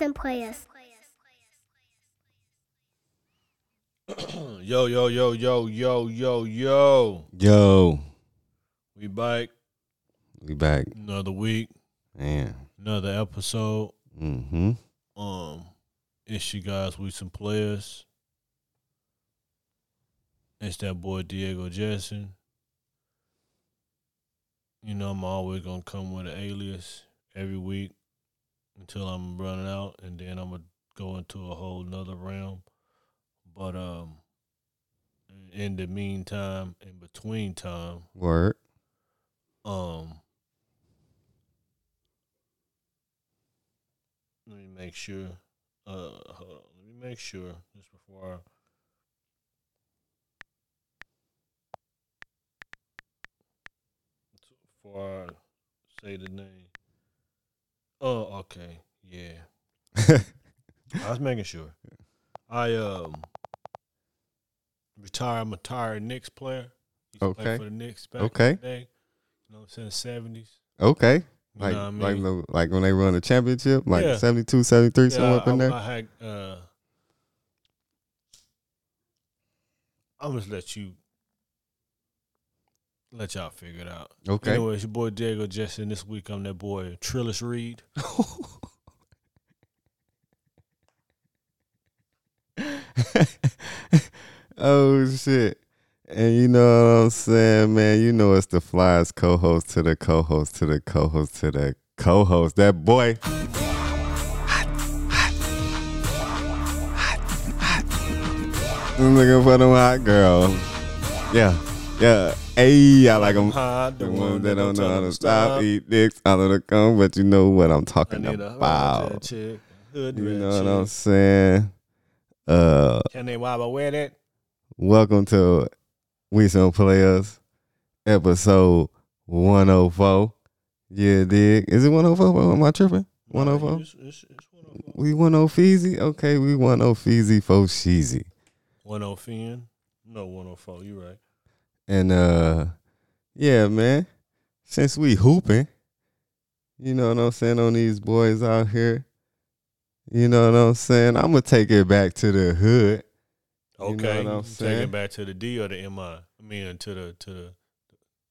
with some players. yo, yo, yo, yo, yo, yo, yo. Yo, We back we back. another week, Man. another episode. Mm-hmm. Um, it's you guys with some players. It's that boy Diego Jetson. You know I'm always gonna come with an alias every week until I'm running out, and then I'm gonna go into a whole nother realm. But um, in the meantime, in between time, Word. um, let me make sure. Uh, hold on. Let me make sure just before I. Before I say the name. Oh, okay. Yeah. I was making sure. I um retired. I'm a retired Knicks player. Used Okay. For the Knicks back Okay. in the day. You know, since seventies. okay. You Like, I mean? like, the- like when they run the championship, like Yeah. 72, 73, Yeah, somewhere up in I, there. I had. Uh, I'm just let you let y'all figure it out. okay. Anyway, it's your boy Diego Jetson. This week I'm that boy Trillis Reed. oh shit. And you know what I'm saying, man? You know it's the flyest co-host to the co-host to the co-host to the co-host. That boy. I'm looking for them hot girls. Yeah. Yeah. Hey, I like them. Hot, The ones that don't know how to stop, eat dicks out of the cum, but you know what I'm talking about. chick, You know what I'm saying? Uh, Can they wobble with it? welcome to We Some Players, episode 104. Yeah, dig. Is it 104? Am I tripping? No, 104? it's- it's- it's 104. We 10 Feezy? Okay, we 10 Feezy for Sheezy. 104 Finn? No, 104. You right. And uh yeah, man. Since we hooping, you know what I'm saying, on these boys out here. You know what I'm saying? I'm gonna take it back to the hood. You know Okay, what I'm you take it back to the D or the MI. I mean, to the to the,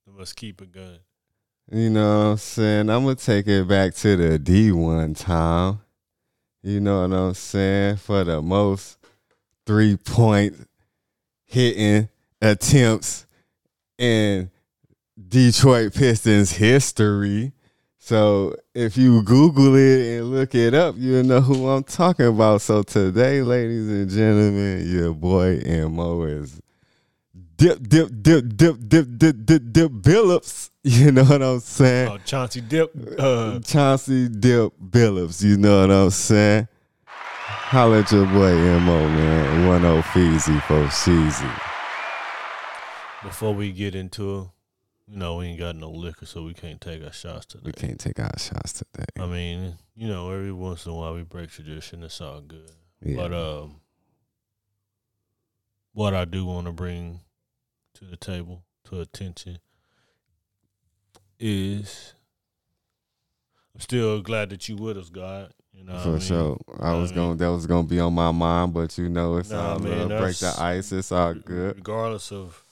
the must keep a gun. You know what I'm saying? I'm gonna take it back to the D one time. You know what I'm saying? For the most three point hitting attempts in Detroit Pistons history. So if you Google it and look it up, you'll know who I'm talking about. So today, ladies and gentlemen, your boy Mo is dip, dip, dip, dip, dip, dip, dip, dip Billups. You know what I'm saying? Oh, Chauncey Dip. Uh, Chauncey Dip Billups. You know what I'm saying? Holla at your boy Mo, man. 10 Feezy for Sheezy. Before we get into it, you know, we ain't got no liquor, so we can't take our shots today. We can't take our shots today. I mean, you know, every once in a while we break tradition. It's all good. Yeah. But um, what I do want to bring to the table to attention is I'm still glad that you with us, God. You know, what I For mean? sure. I I was mean- going that was gonna be on my mind, but you know it's Nah, all man, love. Break the ice, it's all good. Regardless of,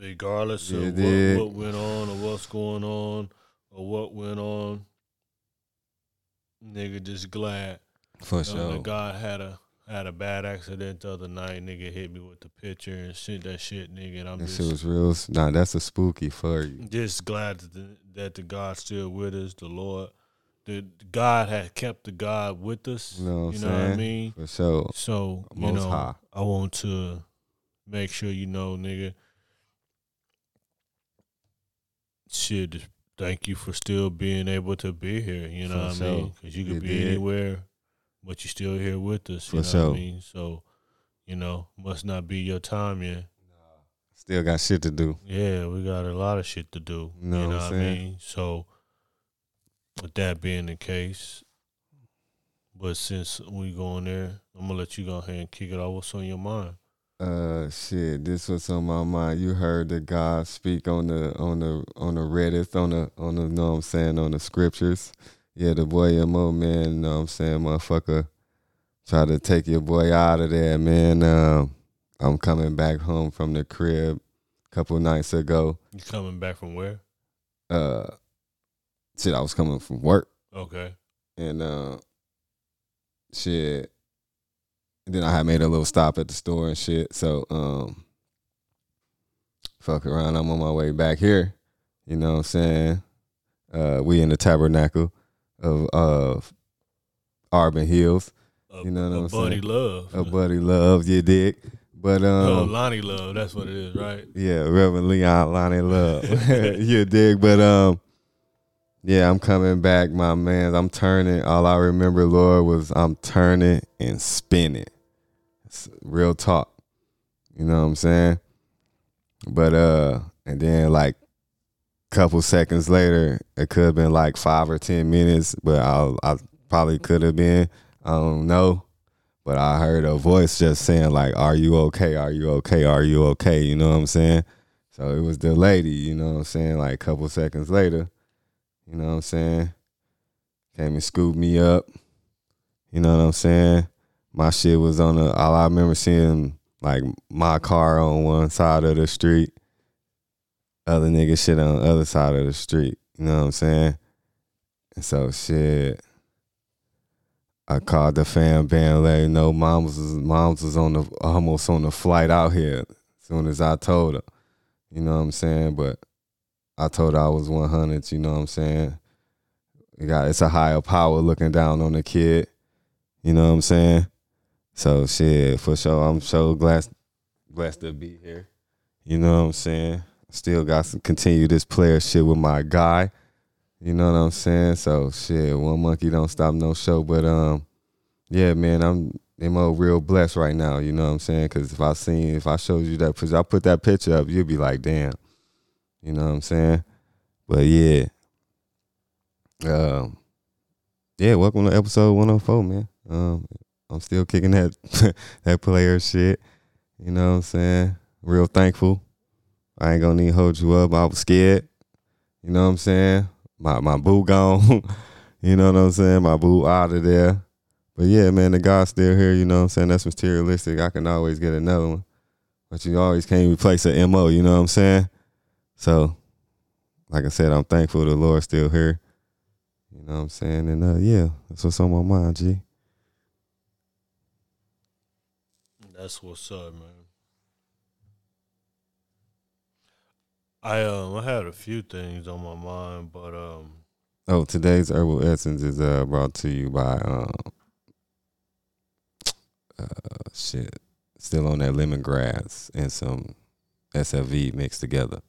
regardless of what, what went on or what's going on or what went on, nigga, just glad. For Uh, sure. God had a had a bad accident the other night. Nigga hit me with the picture and sent that shit, nigga. And I'm That just shit was real. Nah, that's a spooky for you. just glad that the, that the God still with us. The Lord, the God had kept the God with us. You know what you know what I mean? For sure. So you know, high. I want to make sure you know, nigga. Shit, thank you for still being able to be here. You know For what I mean? Because you could You be did. anywhere, but you're still here with us. For you know sure. what I mean? So, you know, must not be your time yet. Still got shit to do. Yeah, we got a lot of shit to do. Know you know I'm what I mean? So, with that being the case, but since we going there, I'm gonna let you go ahead and kick it off. What's on your mind? Uh shit, this was on my mind. You heard the God speak on the on the on the Reddit, on the on the know what I'm saying, on the scriptures. yeah, the boy Mo, man, know what I'm saying, motherfucker, try to take your boy out of there, man. Um, I'm coming back home from the crib a couple nights ago. You coming back from where? Uh, shit, I was coming from work Okay. and uh, shit. And then I had made a little stop at the store and shit. So, um, fuck around. I'm on my way back here. You know what I'm saying? Uh, we in the tabernacle of of Hills. A, You know what a I'm buddy saying? love. A buddy love, you dig? But oh, um, Lonnie love. That's what it is, right? yeah, Reverend Leon Lonnie Love. you dig? But um, yeah, I'm coming back, my man. I'm turning. All I remember, Lord, was I'm turning and spinning. It's real talk. You know what I'm saying? But uh, and then like a couple seconds later, it could have been like five or ten minutes, but I I probably could have been. I don't know. But I heard a voice just saying like, "Are you okay? Are you okay? Are you okay?" You know what I'm saying? So it was the lady. You know what I'm saying? Like a couple seconds later, you know what I'm saying? Came and scooped me up. You know what I'm saying? My shit was on the. All I remember seeing like my car on one side of the street, other nigga shit on the other side of the street. You know what I'm saying? And so shit. I called the fam band, let her know moms was moms was on the almost on the flight out here. As soon as I told her, you know what I'm saying. But I told her I was 100. You know what I'm saying. You got it's a higher power looking down on the kid. You know what I'm saying. So shit, for sure, I'm so glad blessed to be here. You know what I'm saying. Still got to continue this player shit with my guy. You know what I'm saying? So shit, one monkey don't stop no show. But um, yeah, man, I'm mo real blessed right now. You know what I'm saying? Because if I seen, if I showed you that picture, I put that picture up, you'd be like, damn. You know what I'm saying? But yeah, um, yeah. Welcome to episode 104, man. Um, I'm still kicking that that player shit. You know what I'm saying? Real thankful. I ain't gonna need to hold you up. I was scared. You know what I'm saying? My my boo gone. you know what I'm saying? My boo out of there. But yeah, man, the God's still here, you know what I'm saying? That's materialistic. I can always get another one. But you always can't replace a MO, you know what I'm saying? So, like I said, I'm thankful the Lord's still here. You know what I'm saying? And uh yeah, that's what's on my mind, G. That's what's up, man. I um I had a few things on my mind, but um Oh, today's herbal essence is uh brought to you by um uh shit. Still on that lemongrass and some SFV mixed together.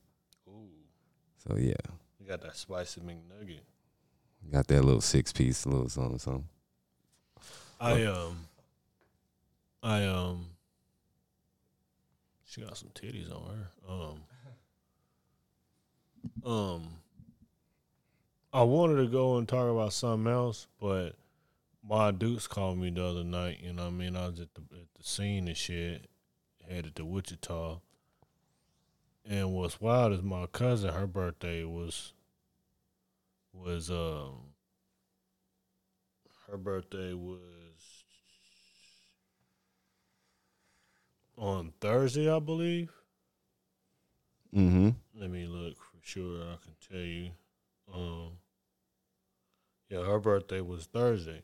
So yeah. you got that spicy McNugget. Got that little six piece, little something, something. I um I um she got some titties on her. Um um I wanted to go and talk about something else, but my Dukes called me the other night, you know what I mean? I was at the at the scene and shit, headed to Wichita. And what's wild is my cousin, her birthday was was um her birthday was on Thursday, I believe. Mm-hmm. Let me look for sure. I can tell you. Um, yeah, her birthday was Thursday,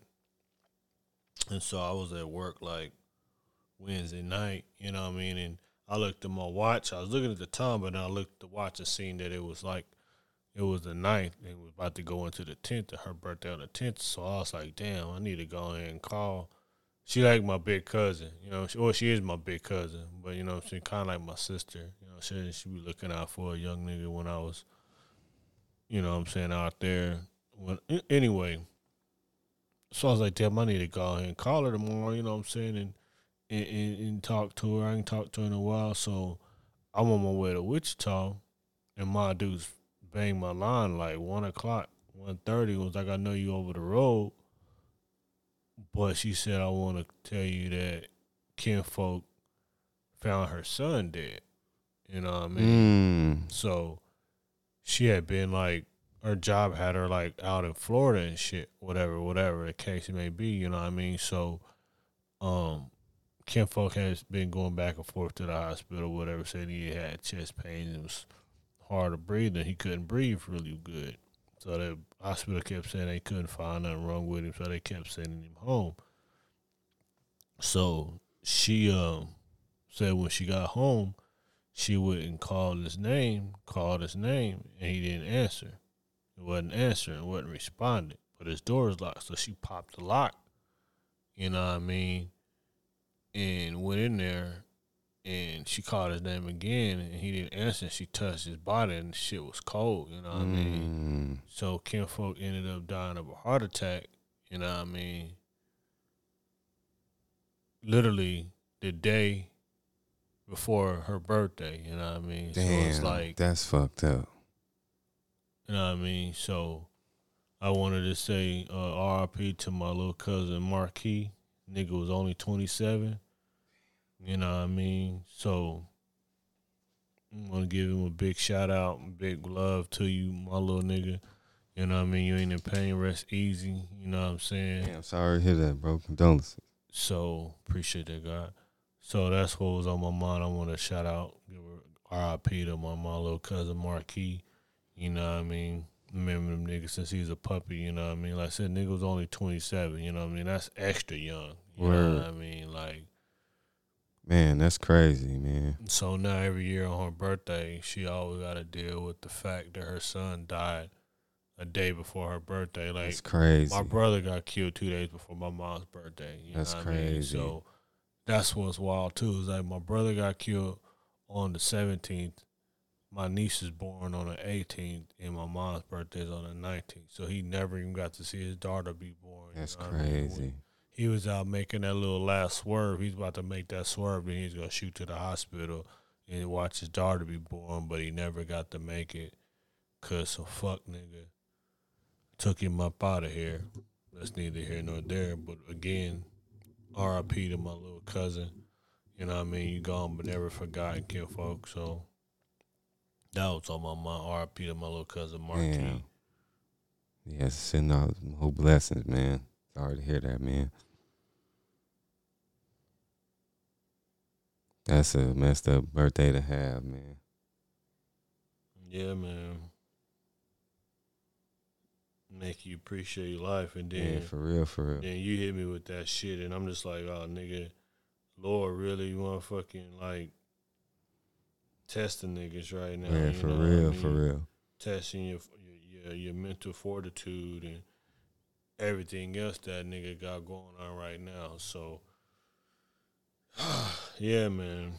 and so I was at work like Wednesday night. You know what I mean? And I looked at my watch. I was looking at the time, but then I looked at the watch and seen that it was like it was the ninth. and It was about to go into the tenth. Her birthday on the tenth. So I was like, damn, I need to go in and call. She like my big cousin, you know. She, well, she is my big cousin, but you know, she kind of like my sister. You know, she she be looking out for a young nigga when I was, you know, I'm saying out there. When anyway, so I was like, damn, I need to go ahead and call her tomorrow. You know what I'm saying, and and, and, and talk to her. I ain't talked to her in a while, so I'm on my way to Wichita, and my dudes banged my line like one o'clock, one thirty. Was like, I know you over the road, but she said I want to tell you that kinfolk found her son dead. You know what I mean? Mm. So she had been like her job had her like out in Florida and shit, whatever, whatever the case may be. You know what I mean? So, um, Kim Folk has been going back and forth to the hospital, whatever. saying he had chest pains, it was hard to breathe, and he couldn't breathe really good. So the hospital kept saying they couldn't find nothing wrong with him, so they kept sending him home. So she um said when she got home, she wouldn't call his name, called his name, and he didn't answer. He wasn't answering, wasn't responding. But his door was locked, so she popped the lock. You know what I mean? And went in there and she called his name again and he didn't answer and she touched his body and the shit was cold, you know what I mean? Mm. So Kim Folk ended up dying of a heart attack, you know what I mean? Literally the day before her birthday, you know what I mean? Damn, so it's like that's fucked up. you know what I mean? So I wanted to say uh, RIP to my little cousin Marquis. Nigga was only 27. You know what I mean? So I'm to give him a big shout out big love to you, my little nigga. You know what I mean? You ain't in pain, rest easy. You know what I'm saying? Damn, sorry to hear that, bro. Condolences. So appreciate that, God. So that's what was on my mind. I want to shout out, give RIP to my, my little cousin Marquis. You know what I mean? Remember them niggas since he was a puppy. You know what I mean? Like I said, nigga was only twenty seven. You know what I mean? That's extra young. You know what I mean? Like Man, that's crazy, man. so now every year on her birthday, she always got to deal with the fact that her son died a day before her birthday. Like That's crazy. my brother got killed two days before my mom's birthday. You That's know what I mean? crazy. So that's what's wild too. Is like my brother got killed on the seventeenth. My niece is born on the eighteenth, and my mom's birthday is on the nineteenth. So he never even got to see his daughter be born. you That's know what I mean? crazy. He was out making that little last swerve. He's about to make that swerve, then he's gonna shoot to the hospital and watch his daughter be born. But he never got to make it, cause some fuck nigga took him up out of here. That's neither here nor there. But again, R.I.P. to my little cousin. You know what I mean? You gone but never forgotten, kid folks. So was on my mind. R.I.P. to my little cousin Marquis. Damn. Yes, sending all whole blessings, man. Sorry to hear that, man. That's a messed up birthday to have, man. Yeah, man. Make you appreciate your life, and then Yeah, for real, for real. then you hit me with that shit, and I'm just like, oh, nigga, Lord, really, you want to fucking like testing niggas right now? Yeah, you for know what I real, for real. Testing your, your your your mental fortitude and everything else that nigga got going on right now. So, yeah, man.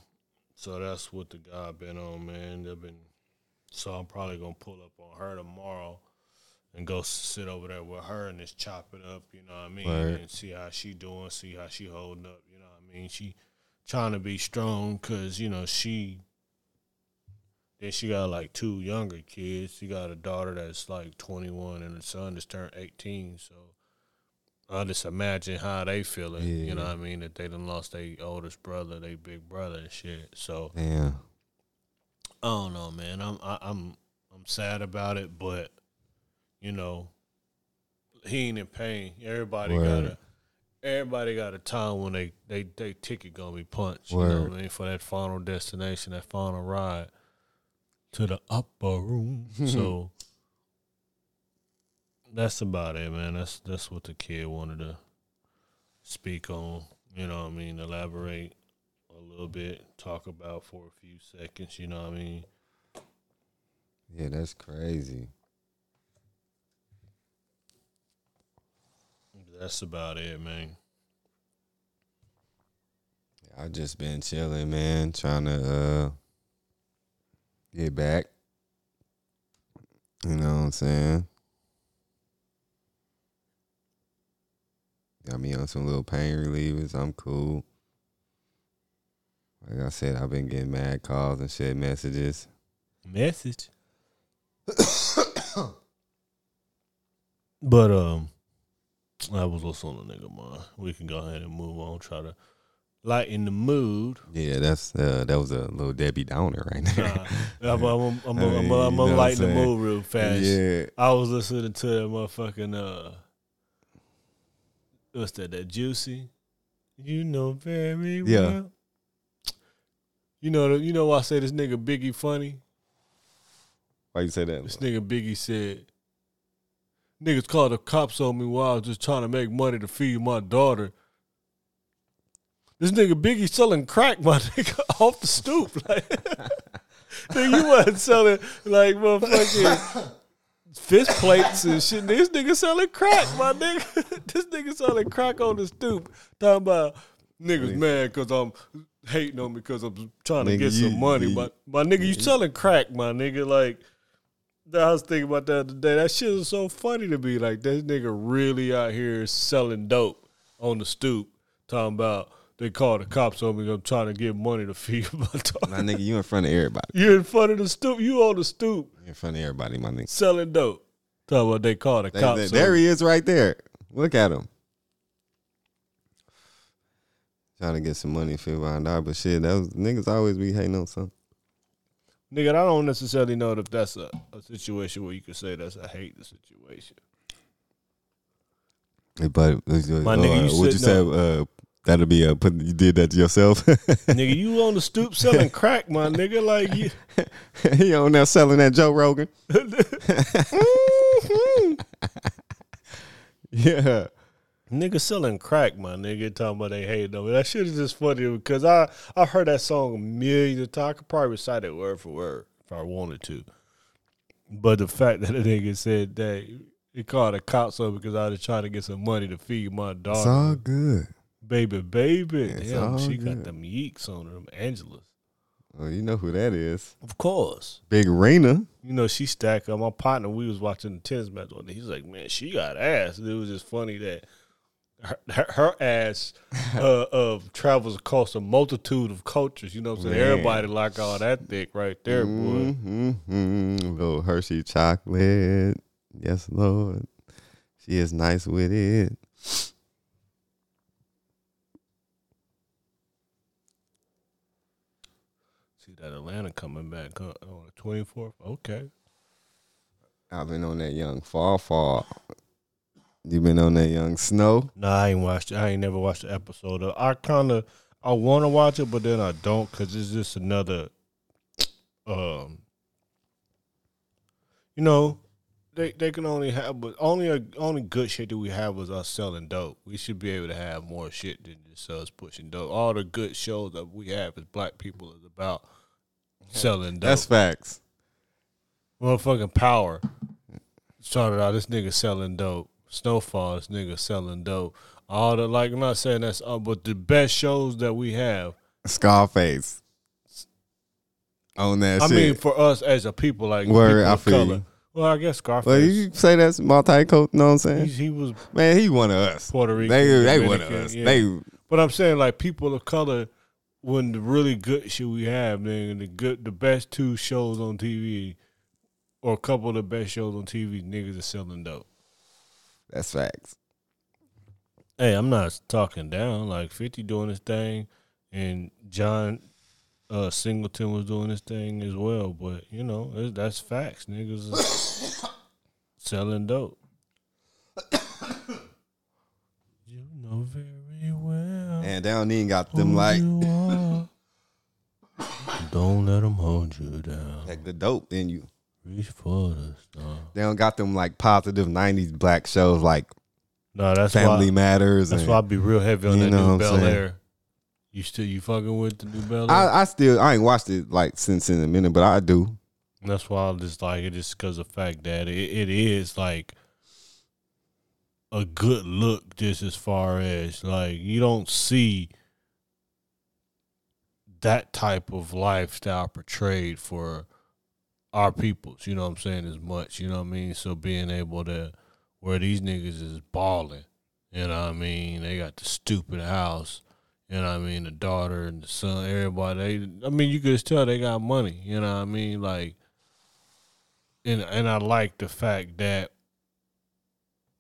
So that's what the guy been on, man. They've been. So I'm probably gonna pull up on her tomorrow and go sit over there with her and just chop it up. You know what I mean? Word. And see how she doing, see how she holding up. You know what I mean? She trying to be strong because you know she. Then she got like two younger kids. She got a daughter that's like 21 and a son that's turned 18. So I just imagine how they feeling. You know what I mean? That they done lost their oldest brother, their big brother and shit. So Damn. I don't know, man. I'm I, I'm I'm sad about it, but you know, he ain't in pain. Everybody got a everybody got a time when they they they ticket gonna be punched. You know what I mean? For that final destination, that final ride to the upper room. so that's about it, man. That's that's what the kid wanted to speak on. You know what I mean? Elaborate a little bit, talk about for a few seconds. You know what I mean? Yeah, that's crazy. That's about it, man. I just been chilling, man, trying to uh get back. You know what I'm saying? Got me on some little pain relievers. I'm cool. Like I said, I've been getting mad calls and shit messages. Message. but um, I was also on the nigga mind. We can go ahead and move on. Try to lighten the mood. Yeah, that's uh, that was a little Debbie Downer right there. I'm, I'm, I'm, I'm, I mean, I'm, lighten the mood real fast. yeah, I was listening to that motherfucking uh, what's that? That juicy. You know very Yeah. well. You know, you know why I say this nigga Biggie funny. why you say that? This nigga Biggie said, "Niggas called the cops on me while I was just trying to make money to feed my daughter." This nigga Biggie selling crack, my nigga, off the stoop. Like, nigga, you wasn't selling like motherfucking fist plates and shit. This nigga selling crack, my nigga. this nigga selling crack on the stoop. Talking about niggas mad because I'm hating on me because I'm trying to Nigga, get you- some money. you- but my nigga, you selling crack, my nigga. Like, I was thinking about that today. That shit is so funny to me. Like, this nigga really out here selling dope on the stoop. Talking about they called the cops on me. I'm trying to get money to feed my dog. My nigga, you in front of everybody. You in front of the stoop. You on the stoop You in front of everybody, my nigga. selling dope. Talking about they called the They- cops. they- there he is, right there. Look at him. Trying to get some money for five dollars, but shit, that was niggas always be hating on something. Nigga, I don't necessarily know if that's a, a situation where you could say that's a hate situation. But uh, My nigga, you would you say uh, that'll be a put? You did that to yourself. nigga, you on the stoop selling crack, my nigga. Like you, he on there selling that Joe Rogan. Mm-hmm. yeah, nigga selling crack, my nigga. Talking about they hate me. That shit is just funny because I I heard that song a million times. I could probably recite it word for word if I wanted to. But the fact that the nigga said that he called the cops on because I was trying to get some money to feed my daughter. it's all good. Baby, baby. It's Damn, she got good. them yeeks on her, them Angelas. Well, you know who that is. Of course. Big Raina. You know, she stacked up. My partner, we was watching the tennis match one day. He's like, man, she got ass. It was just funny that her, her, her ass uh, uh, travels across a multitude of cultures. You know what I'm saying? Man. Everybody like all that thick right there, boy. Mm-hmm. Little Hershey chocolate. Yes, Lord. She is nice with it. That Atlanta coming back on the 24th? Okay. I've been on that young fall fall. You been on that young snow? Nah, I ain't watched it. I ain't never watched the episode. Of, I kind of I want to watch it, but then I don't because it's just another. Um, you know, they they can only have, but only a, only good shit that we have was us selling dope. We should be able to have more shit than just us pushing dope. All the good shows that we have as black people is about selling dope. That's facts. Motherfucking power. Started out this nigga selling dope. Snowfall, this nigga selling dope. All the like I'm not saying that's uh, but the best shows that we have. Scarface. On that I shit. mean for us as a people like Word, people I of feel color. you. Well, I guess Scarface. well, you say that's multi-coat, know what I'm saying? he's, he was Man, he one of us. Puerto Rican. They they one of us. yeah. They But I'm saying like people of color when the really good shit we have, man, the good the best two shows on TV or a couple of the best shows on TV, niggas are selling dope. that's facts. Hey, I'm not talking down. Like Fifty doing his thing, and John uh, Singleton was doing his thing as well. But you know, that's facts. Niggas is selling dope. you know very well. And they don't even got them like are. Don't let them hold you down. like the dope in you. Reach for the star. They don't got them like positive '90s black shows like No, that's Family why. Matters. That's and why I be real heavy on You that know new Bel? Air. You still you fucking with the new Bel Air? I, I still I ain't watched it like since in a minute, but I do. That's why I just like it, just because of the fact that it, it is like a good look, just as far as like you don't see that type of lifestyle portrayed for our peoples. You know what I'm saying? As much, you know what I mean. So being able to where these niggas is balling, you know what I mean. They got the stupid house. You know what I mean? The daughter and the son, everybody. They, I mean, you could tell they got money. You know what I mean? Like, and and I like the fact that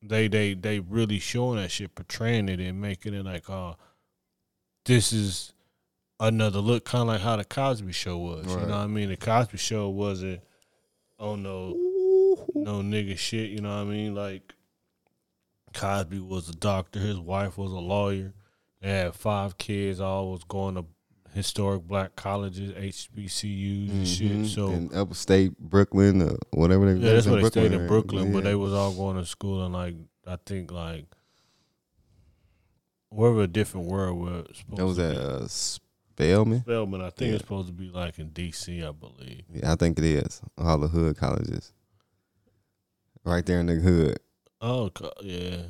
they they they really showing that shit, portraying it and making it like, oh, this is another look, kind of like how the Cosby Show was. You know what I mean? The Cosby Show wasn't on no no nigga shit. You know what I mean? Like Cosby was a doctor, his wife was a lawyer. They had five kids, all was going to historic black colleges, HBCUs and shit. Mhm. So in upstate Brooklyn, or whatever they. yeah, that's where they stayed in right? Brooklyn, but they was all going to school and like I think like wherever a different world was supposed That was to at be. uh, Spelman. Spelman. I think Yeah. it's supposed to be like in DC, I believe. Yeah, I think it is all the hood colleges, right there in the hood. Oh yeah,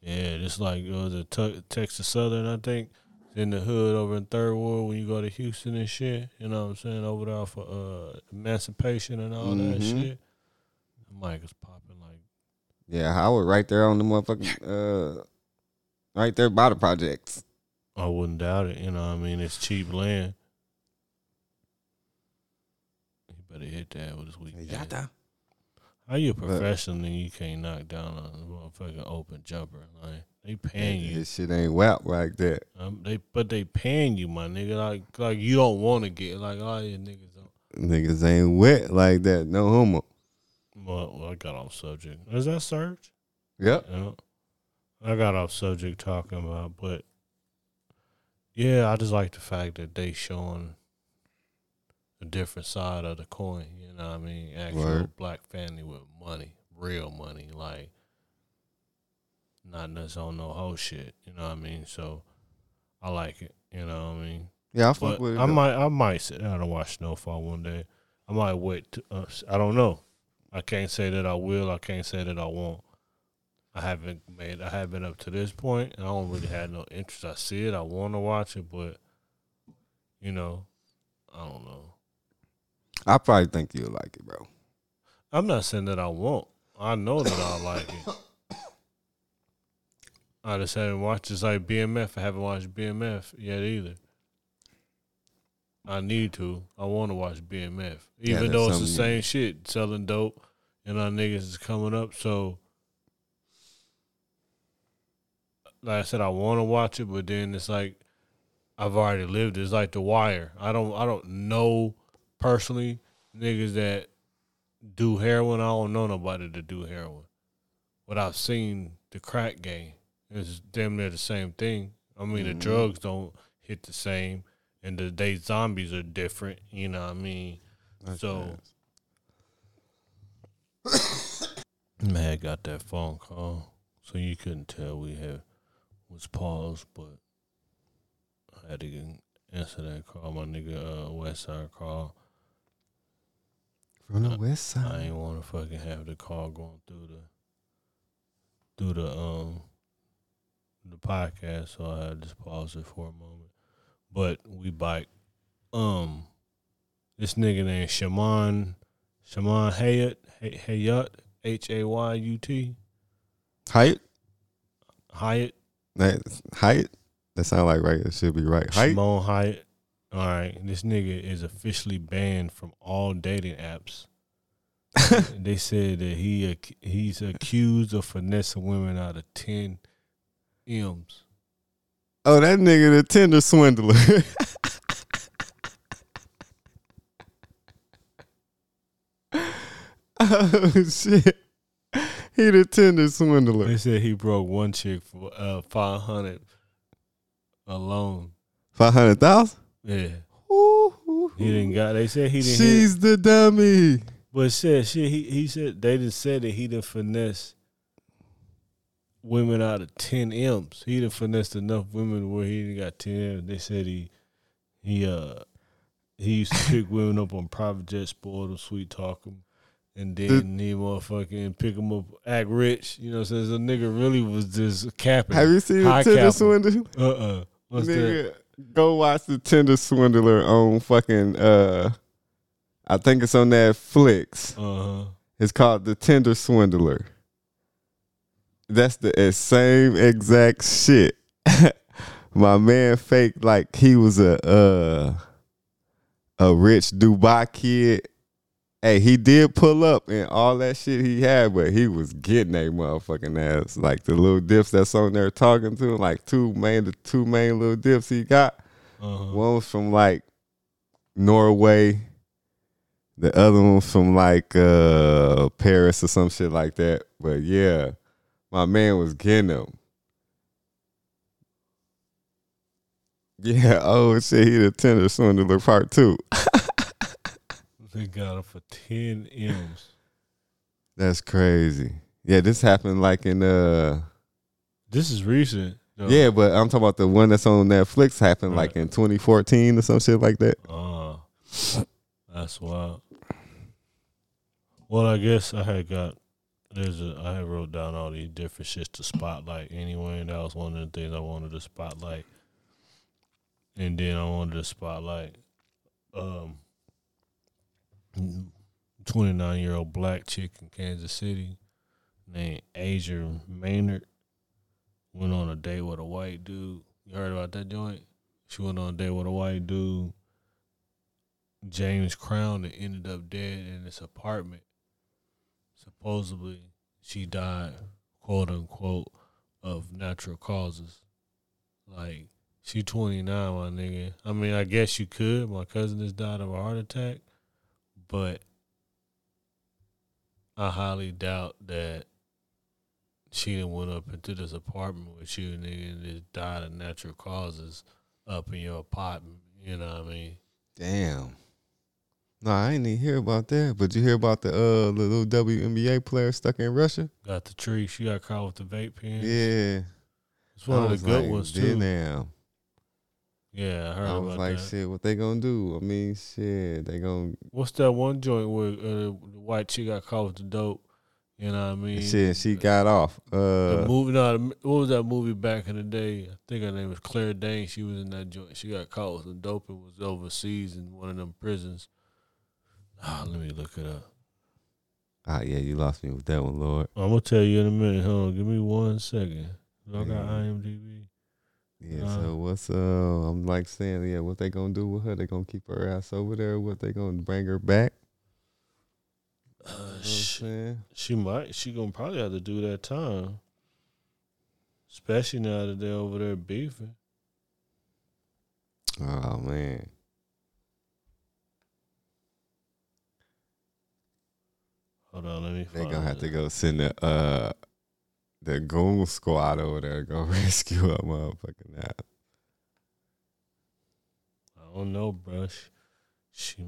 yeah. It's like it was a te- Texas Southern, I think. In the hood over in Third Ward when you go to Houston and shit. You know what I'm saying? Over there for uh, Emancipation and all that Mhm. shit. The mic is popping like Yeah, Howard, right there on the motherfucking, uh, right there by the projects. I wouldn't doubt it. You know what I mean? It's cheap land. You better hit that with this weekend. How you a professional and you can't knock down a motherfucking open jumper? Like they paying you, This shit ain't whack like that. um, they but they paying you, my nigga. Like like you don't want to get like all you niggas. Don't. Niggas ain't wet like that. No homo. Well, well, I got off subject. Is that Surge? Yep. Yeah. I got off subject talking about, but yeah, I just like the fact that they showing a different side of the coin. You know what I mean? Actual Word. black family with money, real money, like not on no whole shit. You know what I mean? So I like it. You know what I mean? Yeah, I fuck with it. I though. might, I might sit down and watch Snowfall one day. I might wait. To, uh, I don't know. I can't say that I will. I can't say that I won't. I haven't made. I haven't up to this point. I don't really have no interest. I see it. I want to watch it, but you know, I don't know. I probably think you'll like it, bro. I'm not saying that I won't. I know that I like it. I just haven't watched. It's like BMF. I haven't watched BMF yet either. I need to. I want to watch BMF, even that's though it's the same shit, selling dope, and our niggas is coming up. So, like I said, I want to watch it, but then it's like I've already lived. it. It's like The Wire. I don't. I don't know personally niggas that do heroin. I don't know nobody that do heroin. But I've seen the crack game. It's damn near the same thing. I mean, the Mhm. drugs don't hit the same, and the day zombies are different. You know what I mean? That's So- nice. Man got that phone call, so you couldn't tell we had was paused, but I had to answer that call. My nigga uh, West Side call. from the west Side. I ain't want to fucking have the call going through the through the um the podcast, so I had to just pause it for a moment. But we bike. Um, this nigga named Shaman Shaman Hayat Hay- Hayat H A Y U T Height. Hyatt That height. That sound like right. It should be right. Height. Shimon Hyatt. All right, this nigga is officially banned from all dating apps. they said that he he's accused of finessing women out of ten m's. Oh, that nigga the Tinder swindler. oh shit. He the Tinder swindler. They said he broke one chick for uh five hundred alone. Five hundred thousand. Yeah, he didn't got. They said he didn't. hit, She's the dummy. but said shit. He he said they just said that he didn't finesse women out of ten m's. He didn't finesse enough women where he didn't got ten. M's. They said he he uh he used to pick women up on private jets, spoil them, sweet talk them, and then he motherfucking pick them up, act rich. You know, so the nigga really was just capping. Have you seen the Tinder swindler? Uh uh What's that? Go watch the Tinder swindler on fucking uh I think it's on Netflix. Uh huh. It's called the Tinder swindler. That's the same exact shit. My man faked like he was a uh a rich Dubai kid Hey, he did pull up and all that shit he had, but he was getting a motherfucking ass. Like the little dips that's on there talking to him, like two main the two main little dips he got. Uh-huh. One was from like Norway. The other one from like uh Paris or some shit like that. But yeah, my man was getting them. Yeah, oh shit, he the tender soon to look part two. They got him for ten m's. That's crazy. Yeah, this happened like in uh This is recent. though. yeah, but I'm talking about the one that's on Netflix happened like in 2014 or some shit like that. Uh, that's wild. Well, I guess I had got there's a I had wrote down all these different shits to spotlight anyway, and that was one of the things I wanted to spotlight. And then I wanted to spotlight um 29 year old black chick in Kansas City named Asia Maynard went on a date with a white dude. You heard about that joint? She went on a date with a white dude. James Crown and ended up dead in his apartment. Supposedly, she died, quote unquote, of natural causes. Like, she 29, my nigga. I mean, I guess you could. My cousin just died of a heart attack. But I highly doubt that she done went up into this apartment with you, nigga, and just died of natural causes up in your apartment. You know what I mean? Damn. No, I ain't even hear about that. But you hear about the uh the little WNBA player stuck in Russia? Got the tree. She got caught with the vape pen. Yeah. It's one I of the good like, ones too. Damn. Yeah, I heard I was like, that. shit, what they gonna do? I mean, shit, they gonna What's that one joint where uh, the white chick got caught with the dope? You know what I mean? shit. She got off. The Uh, movie, no, the- what was that movie back in the day? I think her name was Claire Dane. She was in that joint. She got caught with the dope and was overseas in one of them prisons. Ah, let me look it up. ah, yeah, you lost me with that one, Lord. I'm gonna tell you in a minute. Hold on, give me one second. I got. IMDb. Yeah. Uh. so what's uh? I'm like saying, yeah, what they gonna do with her? They gonna keep her ass over there? What they gonna bring her back? Uh, You know saying? she might. She gonna probably have to do that time, especially now that they're over there beefing. Oh man. Hold on, let me. They gonna have to go send the uh the goon squad over there gonna go rescue her motherfucking ass. I don't know, bro. She, she,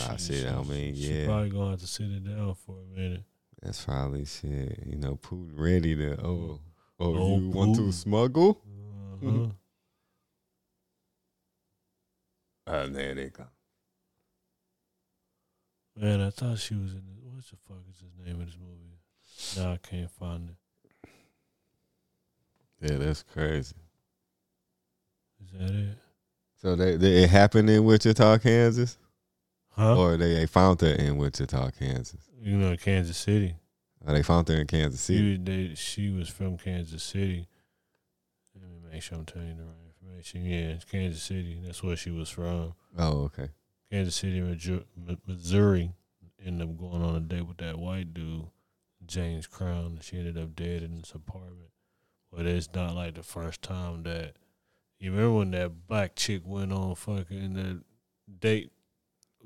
Nah, she- shit, I mean, she yeah. probably gonna have to sit it down for a minute. That's probably shit. You know, Putin ready to oh oh, Oh, you want to smuggle? Uh-huh. Oh, there they go. Man, I thought she was in. The, what the fuck is the name of this movie? Now I can't find it. Yeah, that's crazy. Is that it? So they, they it happened in Wichita, Kansas, Huh? or they, they found her in Wichita, Kansas. you know, Kansas City. Or they found her in Kansas City. was- they, she was from Kansas City. Let me make sure I'm telling you the right information. Yeah, it's Kansas City. That's where she was from. Oh, okay. Kansas City, Missouri. Ended up going on a date with that white dude, James Crown. She ended up dead in his apartment. But it's not like the first time that you remember when that black chick went on fucking the date.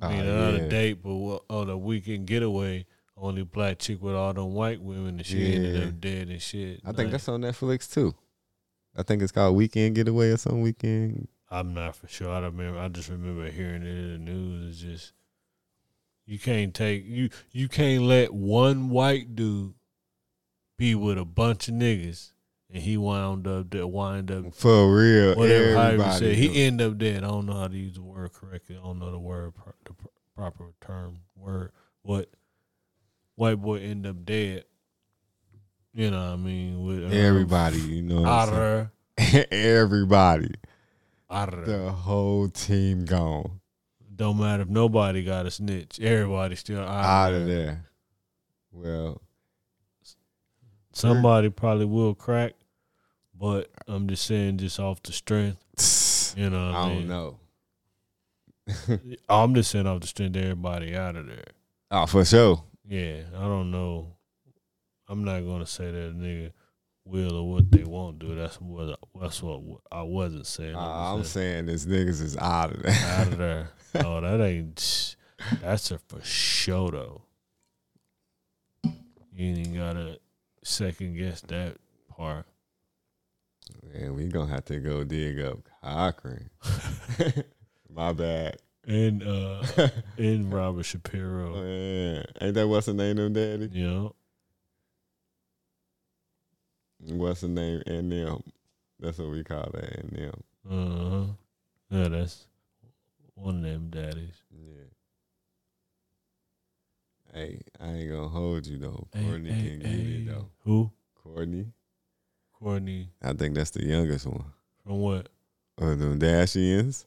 I Ah, mean, not yeah. a date, but on a weekend getaway. Only black chick with all them white women, and she ended Yeah. up dead and shit. I think that's on Netflix too. I think it's called Weekend Getaway or some weekend. I'm not for sure. I don't remember. I just remember hearing it in the news. It's just you can't take you you can't let one white dude be with a bunch of niggas and he wound up that wind up For real, whatever everybody. said he do- end up dead. I don't know how to use the word correctly. I don't know the word the proper term word. What white boy end up dead. You know what I mean? With um, everybody, you know. What I'm Otter, saying? everybody, otter. the whole team gone Don't matter if nobody got a snitch. Everybody still out, of there. Well, Somebody probably will crack, but I'm just saying, just off the strength. You know, what I I mean? don't know. I'm just saying off the strength. Everybody out of there. Oh, for sure. Yeah, I don't know. I'm not gonna say that nigga will or what they won't do. That's what that's what I wasn't saying. Uh, I I'm was saying this niggas is out of there. out of there. Oh, that ain't. That's a for sure though. You ain't even gotta second guess that part. Man, we gonna have to go dig up Cochran. My bad. And uh, and Robert Shapiro. Man, ain't that what's the name of them daddy? Yeah. What's the name? And them. That's what we call that. And them. uh huh. Yeah, that's one of them daddies. Yeah. Hey, I ain't gonna hold you though. Hey, Kourtney hey, can get hey. it though. Who? Kourtney, Kourtney. I think that's the youngest one. From what? Of them Dashians.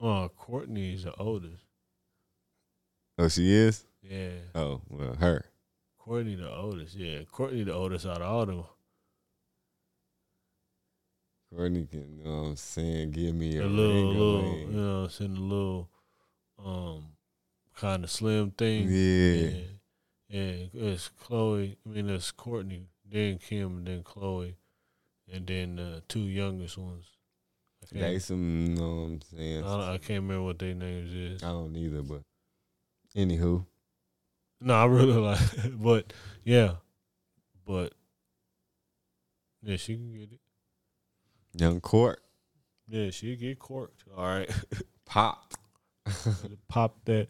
Oh, Kourtney's the oldest. Oh, she is. Yeah. Oh, well, her. Kourtney the oldest, yeah. Kourtney the oldest out of all them. Kourtney can, you know what I'm saying, give me a The little, little, you know, send a little, um, kind of slim thing. Yeah. yeah, yeah. It's Khloé. I mean, it's Kourtney, then Kim, and then Khloé, and then the two youngest ones. They some, you know what I'm I, saying. don't, I can't remember what their names is. I don't either, but anywho, No, I really like, but yeah, but yeah, she can get it. young Court Yeah, she get corked. All right. popped. pop that,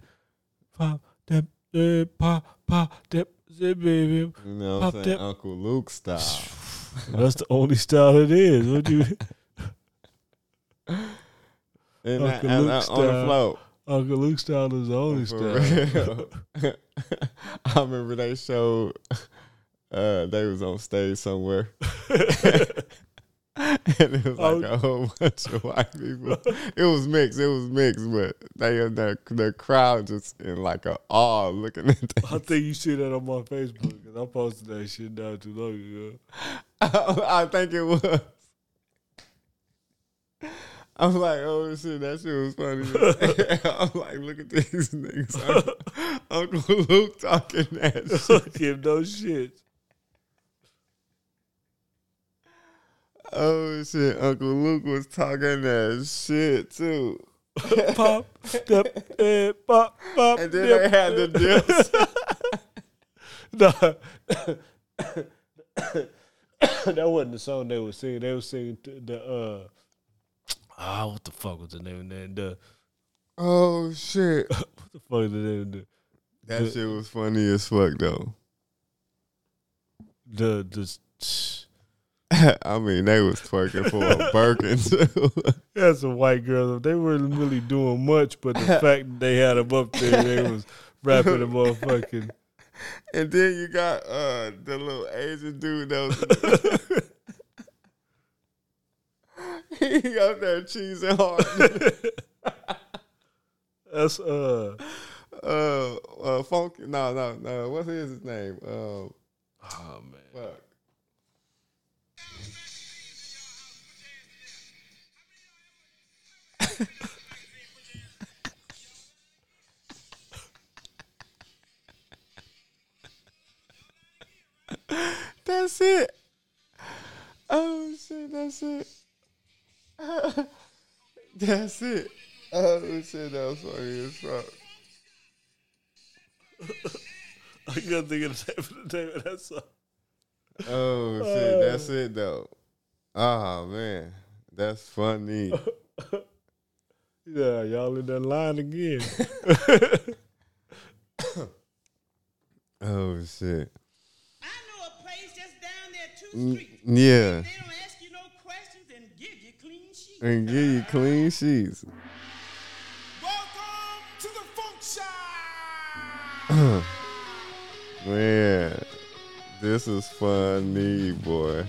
pop that, pop, pop that, eh, baby. You know Pop what I'm saying? Uncle Luke style. That's the only style it is. What you, And Uncle and Luke I, on the style. float. Uncle Luke style is the only style. I remember they showed uh they was on stage somewhere. and it was like Oh. a whole bunch of white people. It was mixed. It was mixed, but they the the crowd just in like a awe looking at I think you see that on my Facebook because I posted that shit not too long ago. I think it was. I'm like, oh shit, that shit was funny. I'm like, look at these niggas. Uncle, Uncle Luke talking that shit. Give no shit. Oh shit, Uncle Luke was talking that shit too. Pop, step, eh, pop, pop. And then they had the dips. No. that wasn't the song they were singing. They were singing the uh ah what the fuck was the name of that? The Oh shit. what the fuck is the name of the That shit was funny as fuck though. the the I mean, they was twerking for a Birkin too. That's some white girls. They weren't really doing much, but the fact that they had them up there, they was rapping the motherfucking. and then you got uh the little Asian dude that was he got that cheese and hard. That's uh uh, uh funky. No, no, no. What's his name? Um, oh man. fuck. That's it. Oh shit, that's it. that's it. Oh shit, that was funny as fuck. I can't think of the name of the name of that song. Oh shit, that's it though. Oh man, that's funny. Yeah, y'all in that line again. Oh shit. I know a place just down there two Mm, streets. Yeah, They don't ask you no questions and give you clean sheets. and give you clean sheets. Welcome to the funk shop. Man, this is funny, boy.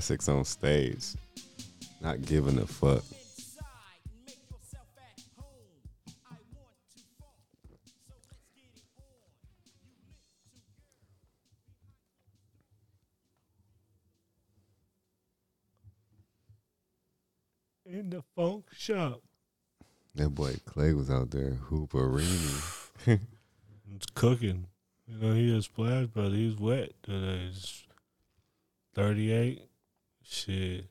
Classics on stage. Not giving a fuck. Inside, make yourself at home. I want to funk, so let's get it on. In the funk shop. That boy Klay was out there hooperini. It's cooking. You know, he is splash, but he's wet today. It's 38. Shit.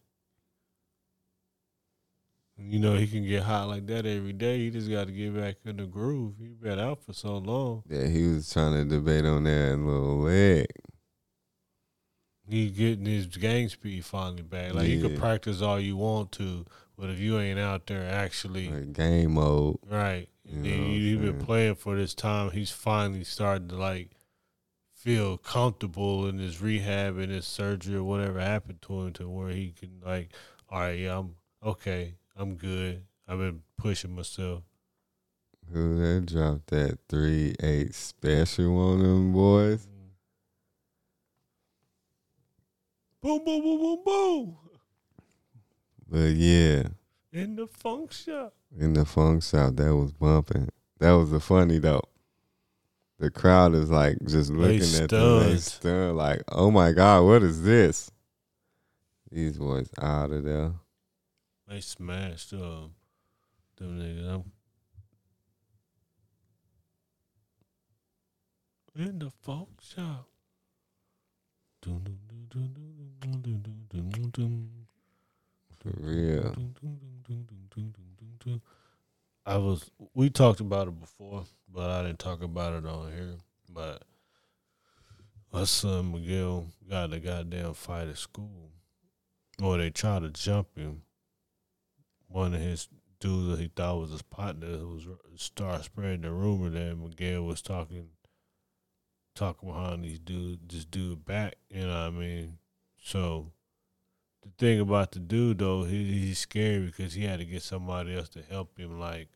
You know, he can get hot like that every day. He just got to get back in the groove. He been out for so long. yeah, he was trying to debate on that little leg. He getting his gang speed finally back. Like, you can practice all you want to, but if you ain't out there actually, Like game mode. right, You and know then what I'm you, you've been playing for this time, he's finally starting to, like, feel comfortable in his rehab and his surgery or whatever happened to him to where he can, like, all right, yeah, I'm okay. I'm good. I've been pushing myself. Who that dropped that three eight special on them boys? Mm. Boom, boom, boom, boom, boom. But yeah, In the funk shop. in the funk shop, that was bumping. That was the funny though the crowd is like just looking they at them. They stunned, like, oh my God, what is this? These boys out of there. They smashed um, them niggas. I'm in the folk shop. For real. I was we talked about it before, but I didn't talk about it on here. But my son Miguel got a goddamn fight at school. Or they tried to jump him. One of his dudes that he thought was his partner was start spreading the rumor that Miguel was talking talking behind these dude this dude back, you know what I mean? So the thing about the dude though, he, he's scary because he had to get somebody else to help him like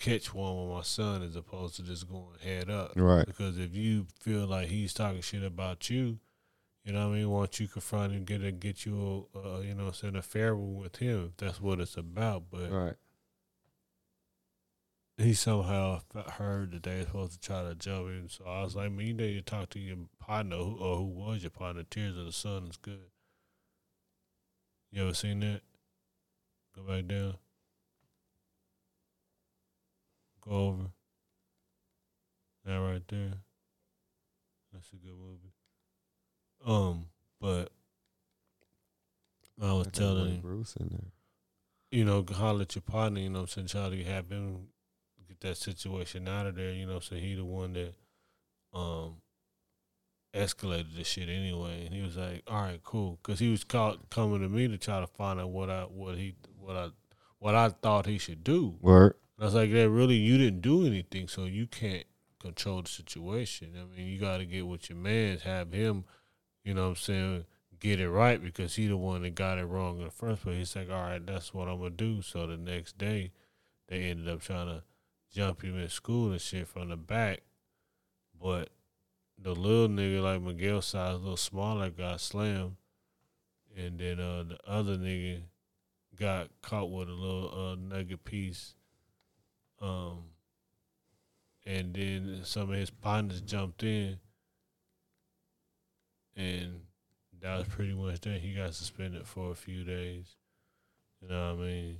catch one with my son as opposed to just going head up. Right. Because if you feel like he's talking shit about you, you know what I mean, once you confront him, get a, get you a, uh, you know, send a fair one with him. If that's what it's about. But Right. he somehow heard that they were supposed to try to jump him. So I was like, man, you need to talk to your partner who, or who was your partner. Tears of the Sun is good. You ever seen that? Go back down. Go over. That right there. That's a good movie. Um, but I was that telling Bruce in there. you know, holler at your partner, you know I'm saying, try to have him get that situation out of there, you know, so he the one that um escalated the shit anyway. And he was like, All right, cool. Cause he was caught coming to me to try to find out what I what he what I what I thought he should do. Work. And I was like, that really you didn't do anything, so you can't control the situation. I mean, you gotta get with your man, have him, you know what I'm saying, get it right because he the one that got it wrong in the first place. He's like, All right, that's what I'm gonna do. So the next day they ended up trying to jump him in school and shit from the back. But the little nigga like Miguel size, little smaller, got slammed. And then uh the other nigga got caught with a little uh nugget piece. Um and then some of his partners jumped in and that was pretty much that. He got suspended for a few days. You know what I mean?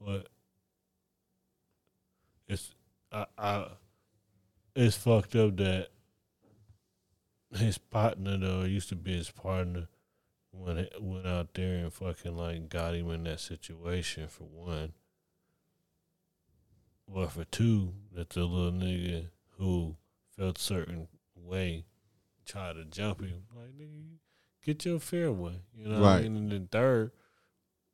But it's I, I it's fucked up that his partner though used to be his partner went went out there and fucking like got him in that situation for one. But for two, that the little nigga who felt certain way tried to jump him. Like, nigga, get your fair one. You know what Right. I mean? And then third,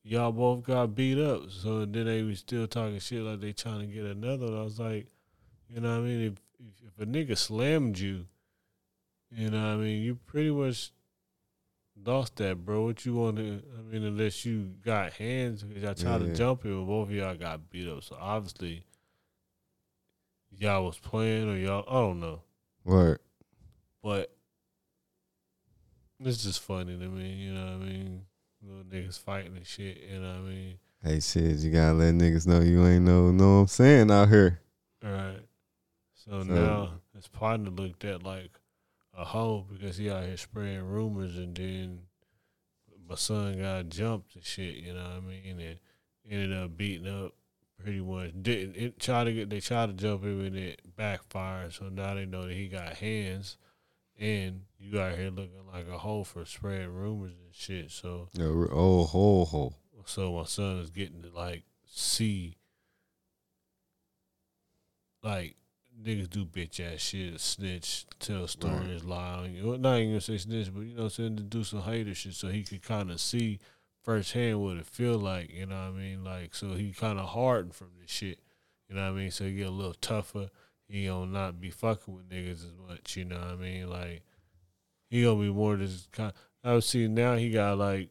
y'all both got beat up. So then they was still talking shit like they trying to get another. And I was like, you know what I mean? If, if if a nigga slammed you, you know what I mean, you pretty much lost that, bro. What you want to? I mean, unless you got hands, because y'all tried Yeah. to jump him, but both of y'all got beat up. So obviously, y'all was playing or y'all. I don't know, Right. but it's just funny to me. You know what I mean? Little niggas fighting and shit. You know what I mean? Hey, shit, you gotta let niggas know you ain't no, know what I'm saying out here. All right. So, So- now his partner looked at like a hoe because he out here spreading rumors, and then my son got jumped and shit. You know what I mean? And ended up beating up pretty much. Didn't it try to get they tried to jump him and it backfired. So now they know that he got hands, and you out here looking like a hoe for spreading rumors and shit. So Yo, oh, ho, ho. so my son is getting to like see like niggas do bitch ass shit, snitch, tell stories, lie on you. Well, not even gonna say snitch, but you know, saying to do some hater shit so he could kind of see firsthand what it feel like. You know what I mean? Like so he kind of hardened from this shit. You know what I mean? So he get a little tougher. He gonna not be fucking with niggas as much. You know what I mean? Like he gonna be more this kind. I was seeing now he got like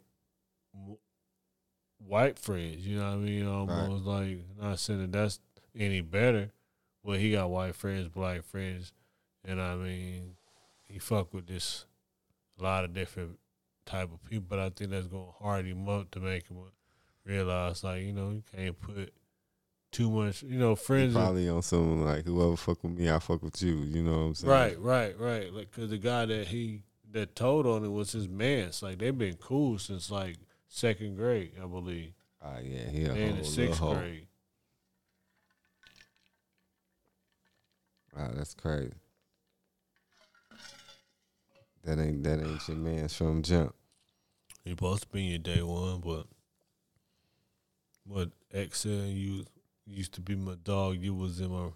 white friends. You know what I mean? Almost like not saying that that's any better. Well, he got white friends, black friends, and I mean, he fuck with this a lot of different type of people. But I think that's gonna hard him up to make him realize, like you know, you can't put too much. You know, friends. are- probably on some like whoever fuck with me, I fuck with you. You know what I'm saying? Right, right, right. Like, cause the guy that he that told on it was his man's. Like they've been cool since like second grade, I believe, Ah, yeah, he a in sixth grade. Wow, that's crazy. That ain't that ain't your man's from jump. He supposed to be your day one, but what X said you used to be my dog. You was in my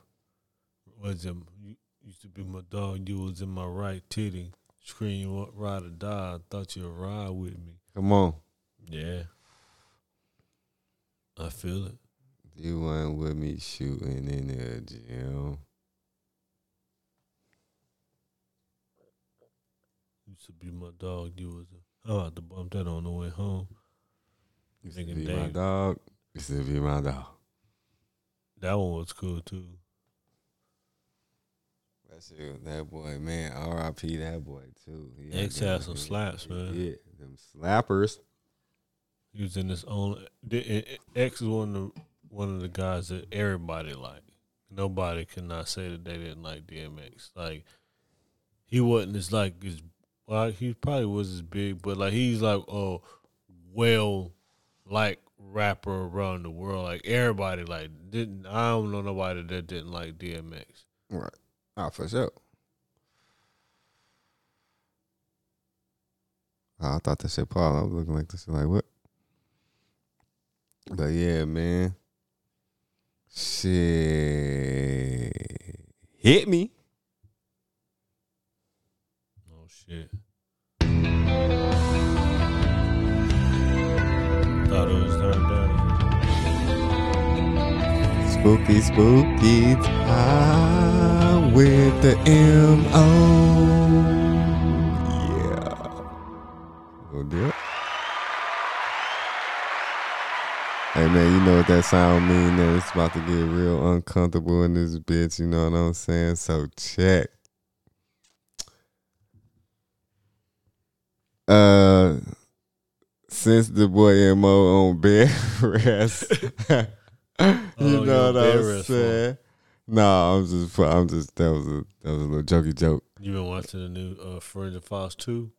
was it? You used to be my dog. You was in my right titty. Scream you want ride or die. I thought you'd ride with me. Come on. Yeah, I feel it. You weren't with me shooting in the gym. Used to be my dog. You was. A, I'm about to bump that on the way home. Used to be my dog. Used to be my dog. That one was cool too. That's it. That boy, man. R.I.P. That boy too. He X had some slaps, man. Yeah, them slappers. He was in his own. X is one of the one of the guys that everybody liked. Nobody could not say that they didn't like DMX. Like he wasn't as like as well. He probably was as big, but like he's like oh well like rapper around the world. Like everybody like didn't. I don't know nobody that didn't like DMX. Right. Ah, for sure. Oh, I thought that shit Paul. I was looking like this like what? But yeah, man. Shit. Hit me. Oh shit. Thought it was turned down. Spooky, spooky time with the M.O. Yeah. Gonna do it. Hey man, you know what that sound mean? That it's about to get real uncomfortable in this bitch. You know what I'm saying? So check. Uh, since the boy Mo on bed rest, you Oh, you know what I'm saying? No, I'm just, I'm just. That was a, that was a little jokey joke. You been watching the new uh, Forensic Files two?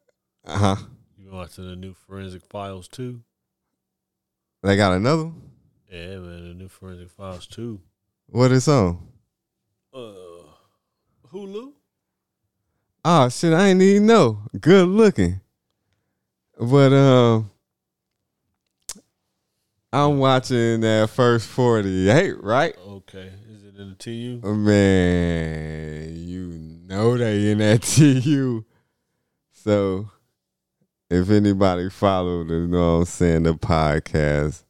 Uh huh. You been watching the new Forensic Files two? They got another. one? Yeah, man, the new Forensic Files two. What is on? Uh, Hulu. Oh shit, I ain't even know. Good looking. But um I'm watching that first 48, right? Okay, is it in the TU? Man, you know they in that TU. So if anybody followed, you know what I'm saying, the podcast,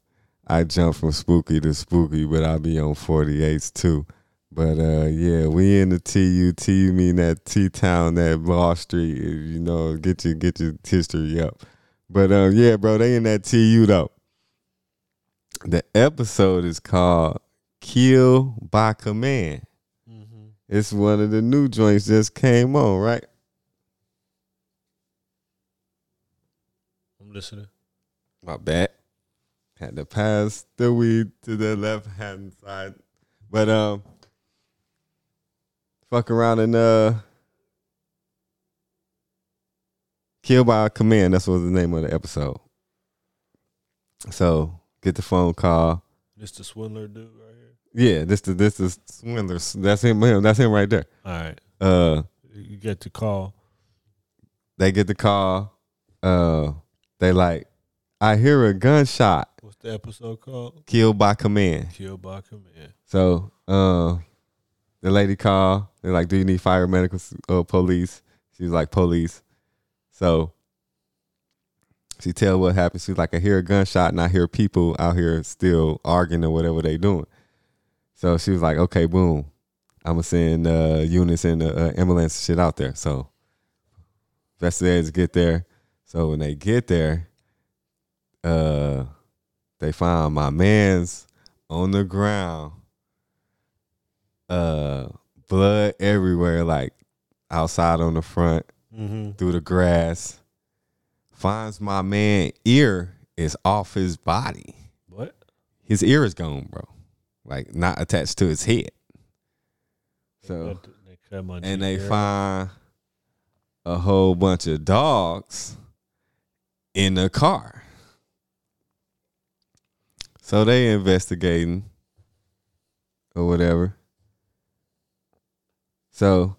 I jump from spooky to spooky, but I'll be on 48s too. But uh yeah, we in the TU. TU mean that T town, that Wall Street. You know, get your get your history up. But um yeah, bro, they in that TU though. The episode is called Kill by Command. Mm-hmm. It's one of the new joints just came on, right? I'm listening. My bad. Had to pass the weed to the left hand side. But um fuck around and uh Kill by Command, that's what the name of the episode. So get the phone call. This the swindler dude right here. Yeah, this the this is Swindlers. That's him, him. That's him right there. All right. Uh You get the call. they get the call. Uh they like, I hear a gunshot. What's the episode called? Killed by command. Killed by command. So uh, the lady called. They're like, "Do you need fire, medical, uh, police?" She's like, "Police." So she tell what happened. She's like, "I hear a gunshot and I hear people out here still arguing or whatever they doing." So she was like, "Okay, boom, I'm gonna send uh, units and uh, ambulance shit out there." So investigators get there. So when they get there, uh, they find my man's on the ground uh blood everywhere like outside on the front Mm-hmm. through the grass finds my man ear is off his body What? his ear is gone bro like not attached to his head They so they cut and they ear. find a whole bunch of dogs in the car. So they investigating or whatever. So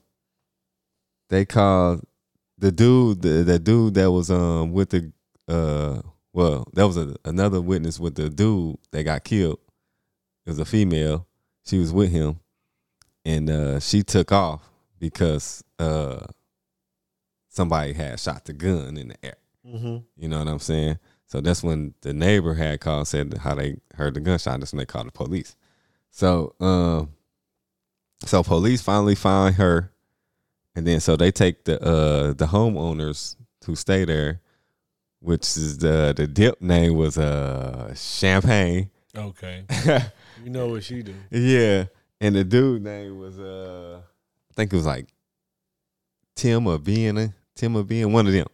they called the dude, the, the dude that was um with the uh well, that was a, another witness with the dude that got killed. It was a female. She was with him and uh, she took off because uh, somebody had shot the gun in the air. Mm-hmm. You know what I'm saying? So that's when the neighbor had called, said how they heard the gunshot. That's when they called the police. So, um, so police finally find her, and then so they take the uh the homeowners who stay there, which is the the dip name was uh Champagne. Okay. You know what she do. Yeah, and the dude name was uh, I think it was like Tim or Ben, Tim or Ben, one of them.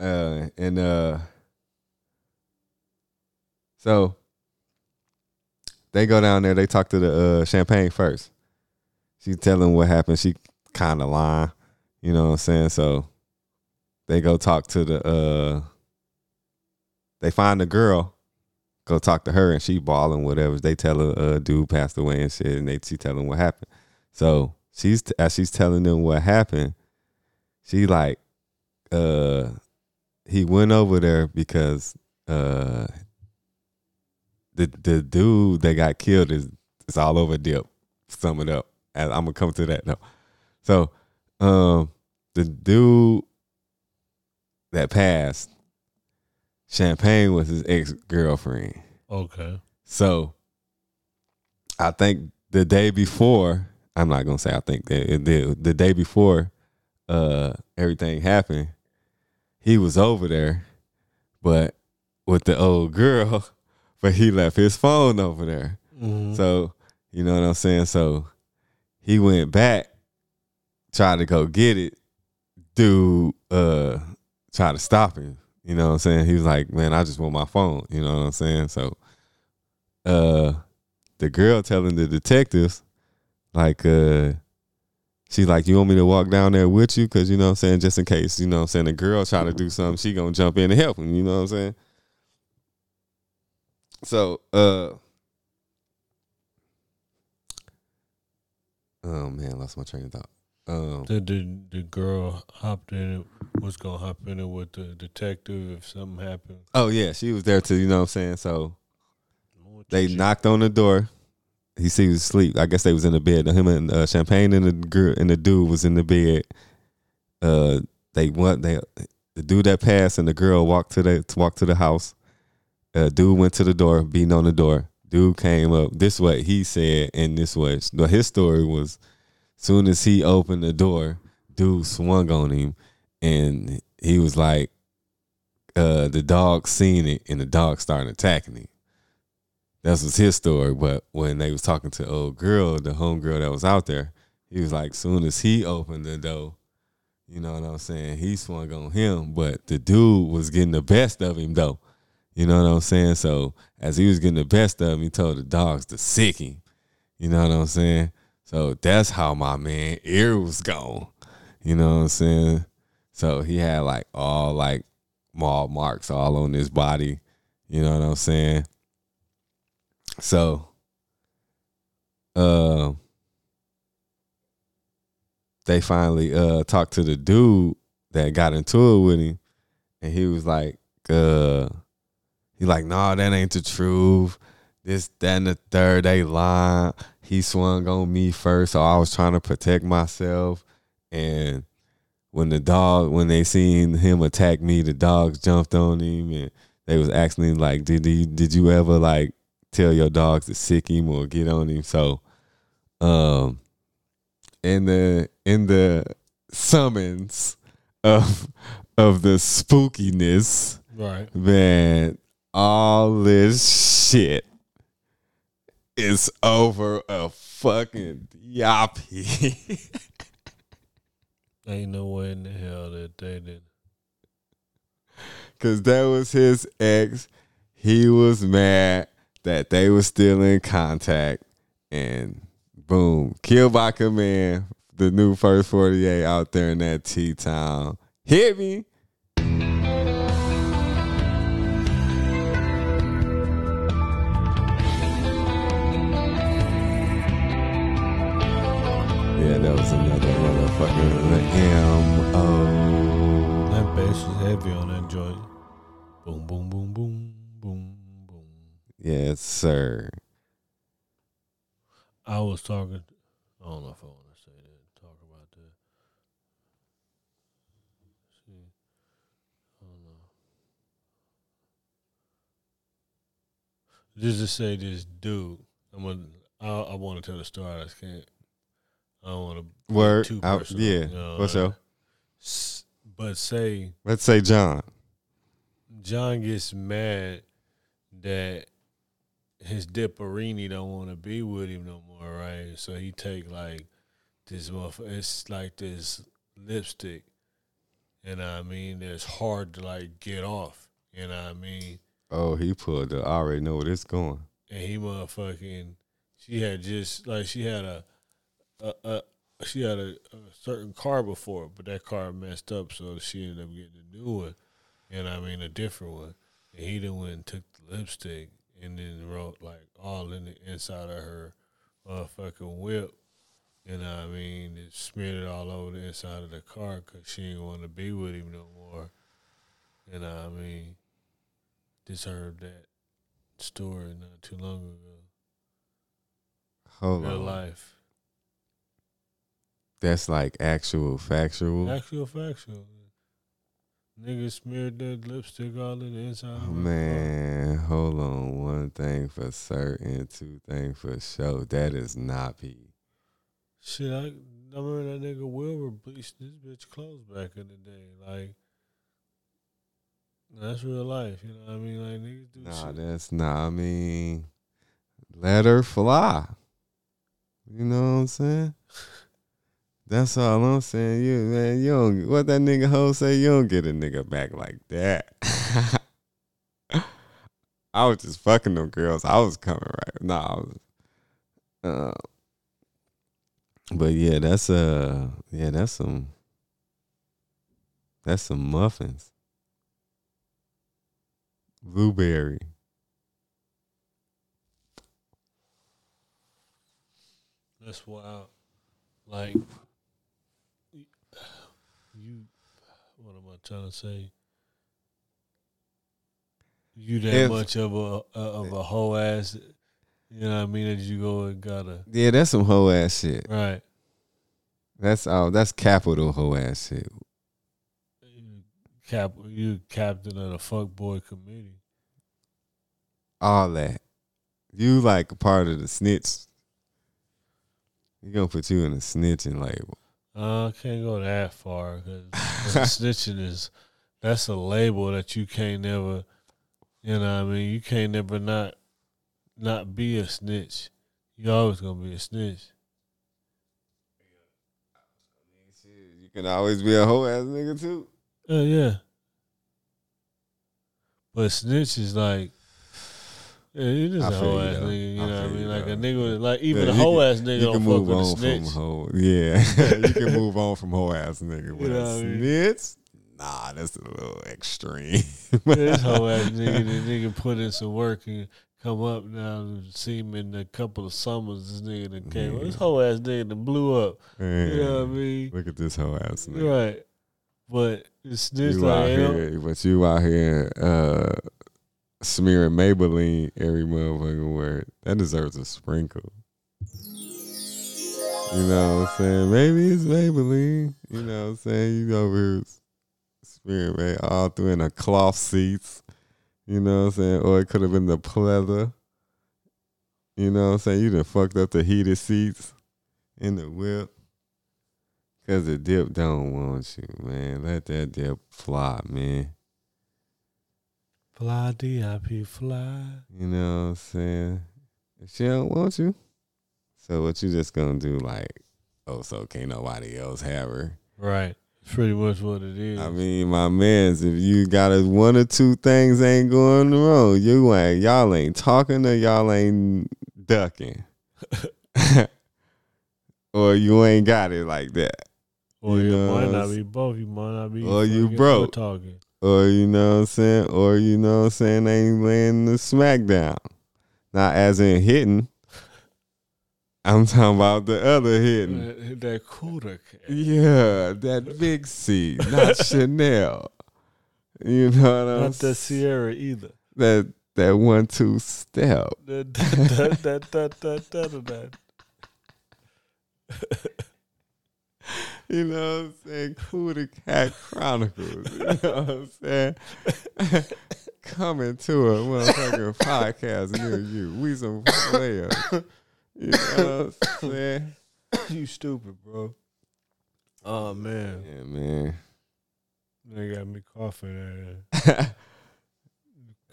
Uh, and uh, so they go down there. They talk to the uh, Champagne first. She tell them what happened. She kind of line. you know what I'm saying. So they go talk to the. uh They find the girl go talk to her and she bawling whatever. They tell her uh dude passed away and shit and they she tell them what happened. So she's as she's telling them what happened, she like uh he went over there because uh the the dude that got killed is is all over dip. Sum it up. I'm gonna come to that though. So um the dude that passed, Champagne was his ex girlfriend. Okay. So I think the day before, I'm not gonna say I think that the, the day before uh everything happened, he was over there, but with the old girl, but he left his phone over there. Mm-hmm. So, you know what I'm saying? So he went back, tried to go get it. Dude uh tried to stop him. You know what I'm saying? He was like, Man, I just want my phone. You know what I'm saying? So uh the girl telling the detectives, like, uh, she's like, You want me to walk down there with you? Cause you know what I'm saying, just in case, you know what I'm saying, the girl trying to do something, she gonna jump in and help him, you know what I'm saying? So uh Oh man, lost my train of thought. Um, The, the the girl hopped in it was gonna hop in it with the detective if something happened. oh yeah, she was there too. You know what I'm saying? So they knocked on the door. He see he was asleep. I guess they was in the bed. Him and uh, Champagne and the girl and the dude was in the bed. Uh, they went they the dude that passed and the girl walked to the to walk to the house. Uh, dude went to the door, beating on the door. Dude came up this way. He said, and this way. His story was, soon as he opened the door, dude swung on him, and he was like, uh, the dog seen it, and the dog started attacking him. That was his story. But when they was talking to old girl, the home girl that was out there, he was like, soon as he opened the door, you know what I'm saying? He swung on him, but the dude was getting the best of him though. You know what I'm saying? So as he was getting the best of him, he told the dogs to sick him. You know what I'm saying? So that's how my man ear was gone. You know what I'm saying? So he had like all like maul marks all on his body. You know what I'm saying? So uh they finally uh talked to the dude that got into it with him and he was like uh he like nah that ain't the truth this that and the third they lying he swung on me first so i was trying to protect myself and when the dog when they seen him attack me the dogs jumped on him and they was asking him like did he did you ever like tell your dogs to sick him or get on him so um in the in the summons of of the spookiness, Right. man, all this shit is over a fucking yappy. Ain't no way in the hell that they did. Cause that was his ex. He was mad that they were still in contact and boom, killed by command. The new first 48 out there in that T town. Hit me. Yeah, that was another motherfucking M.O. Um, that bass is heavy on that joint. Boom, boom, boom, boom, boom, boom. Yes, sir. I was talking. I don't know if I want to say that. Talk about that. See, I don't know. Just to say, this dude. I'm gonna. I, I want to tell the story. I just can't. I don't want to. Word. Too I- personal, yeah. you know, For sure. But say Let's say John. John gets mad that his Dipperini don't want to be with him no more, right? So he take like this motherfucker. It's like this lipstick, and I mean, it's hard to like get off. You know what I mean? Oh, he pulled the. I already know where this going. And he motherfucking. She had just like she had a, a, a she had a, a certain car before, but that car messed up, so she ended up getting a new one. And I mean a different one. And he then went and took the lipstick and then wrote like all in the inside of her motherfucking whip. And I mean, it smeared it all over the inside of the car because she didn't want to be with him no more. And I mean, just heard that story not too long ago. Hold Real on. life. That's like actual factual. Actual factual. Nigga smeared that lipstick all in the inside Oh, man, hold on. One thing for certain, two things for sure. That is not P. Shit, I, I remember that nigga Wilbur bleached this bitch clothes back in the day. Like, that's real life. You know what I mean? Like, niggas do Nah, shit. that's not. I mean, let her fly. You know what I'm saying? That's all I'm saying. You man, you don't what that nigga hoe say. You don't get a nigga back like that. I was just fucking them girls. I was coming right. Nah, I was. Uh, but yeah, that's uh, yeah, that's some. That's some muffins. Blueberry. That's wild. Like, you, what am I trying to say? You that much of a of a whole ass, you know what I mean? That you go and gotta Yeah, that's some hoe ass shit. right. That's all. That's capital hoe ass shit. cap you captain of the fuck boy committee. All that. You like a part of the snitch. You gonna put you in a snitching label. Uh, I can't go that far because snitching is that's a label that you can't never. You know what I mean? You can't never not not be a snitch. You always gonna be a snitch. You can always be a hoe ass nigga too. Uh, yeah. But snitch is like, yeah, you just I a whole you, ass nigga. You I know what I mean? you, Like a nigga, like even Yeah, a you whole ass nigga You don't can fuck move with a on snitch. from hoe. Yeah, you can move on from hoe ass nigga. But know I mean? snitch, nah, that's a little extreme. Yeah, this whole ass nigga, the nigga put in some work and come up now and see him in a couple of summers. This nigga that came, Yeah. this whole ass nigga that blew up. Yeah. You know what I mean? Look at this hoe ass nigga. Right. But it's this You out like, you know, here, but you out here uh, smearing Maybelline every motherfucking word. That deserves a sprinkle. You know what I'm saying? Maybe it's Maybelline. You know what I'm saying? You over here smearing May all through in the cloth seats. You know what I'm saying? Or it could have been the pleather. You know what I'm saying? You done fucked up the heated seats in the whip. Cause the dip don't want you, man. Let that dip fly, man. Fly DIP fly. You know what I'm saying? If she don't want you, so what you just gonna do? Like, oh, so can't nobody else have her? Right. It's pretty much what it is. I mean, my man's, if you got a one or two things ain't going wrong, you ain't y'all ain't talking or y'all ain't ducking, or you ain't got it like that. or you you know, might not be both. You might not be. Or you broke. Talking. Or you know what I'm saying, or you know what I'm saying, they ain't laying the smackdown. Not as in hitting. I'm talking about the other hitting. That, that cooler cat. Yeah, that big C, not Chanel. You know what I'm Not the saying? Sierra either. That that one two step. That that that that that that that. You know what I'm saying? Cool the Cat Chronicles. You know what I'm saying? Coming to a motherfucking podcast near you. We some players. You know what I'm saying? you stupid, bro. Oh man, Yeah, man. they got me coughing. At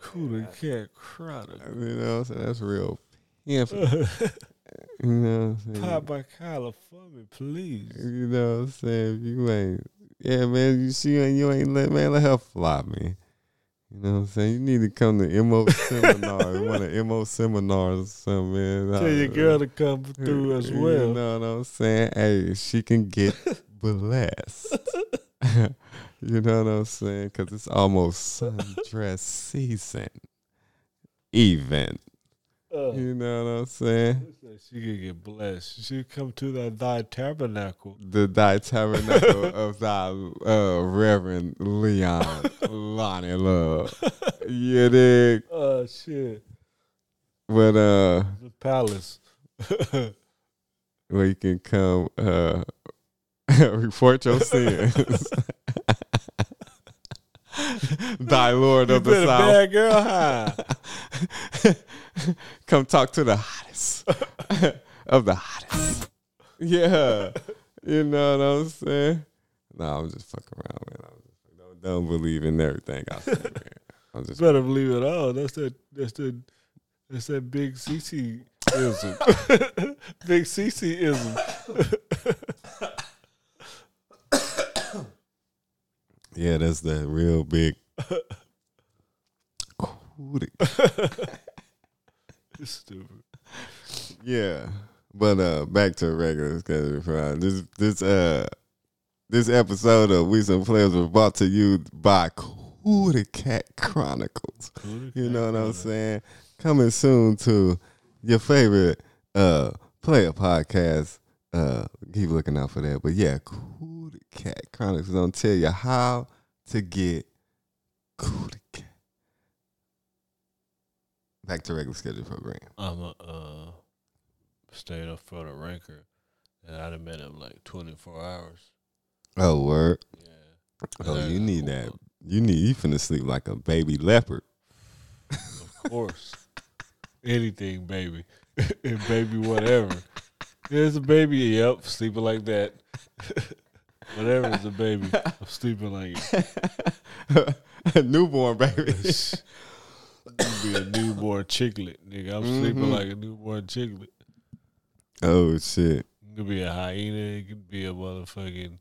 Cooler cat chronicle. You know what I'm saying? That's real pimping. You know what I'm saying? Pop my collar for me, please. You know what I'm saying? If you ain't, yeah, man. You see, you ain't let man let her fly, man. You know what I'm saying? You need to come to mo seminar, one of mo seminars or something, man. Tell your girl to come through as well. You know what I'm saying? Hey, she can get blessed. you know what I'm saying? Because it's almost sundress season. Event. Uh, You know what I'm saying? she could get blessed. She come to that thy tabernacle. the thy tabernacle of thy uh, Reverend Leon Lonnie Love. You dig? Oh shit, But uh the palace. where you can come uh report your sins. thy Lord you of the been a South. bad girl, huh? come talk to the hottest of the hottest. Yeah. You know what I'm saying? No, I'm just fucking around, man. I'm just, don't, don't believe in everything I say, man. I'm just Better believe it all. That's that. That's that. That's that big CC ism. big CC ism. Yeah, that's the real big. Cootie. Stupid. yeah, but uh, back to regular schedule. This this uh this episode of We Some Players was brought to you by Cootie Cat Chronicles. You know what I'm saying? Coming soon to your favorite uh player podcast. Uh keep looking out for that. But yeah, Cool Cat Chronicles is gonna tell you how to get Cool Cat. Back to regular schedule program. I'm a uh, stayed up for the ranker, and I'd have been up like 24 hours. Oh word. Yeah. Oh, And you need that You need you finna sleep like a baby leopard. Of course. Anything, baby. and baby whatever. There's a baby, yep, sleeping like that. whatever is a baby. I'm sleeping like it. a newborn baby. Be a newborn chicklet, nigga. I'm sleeping Mhm. like a newborn chicklet. oh shit. It could be a hyena. It could be a motherfucking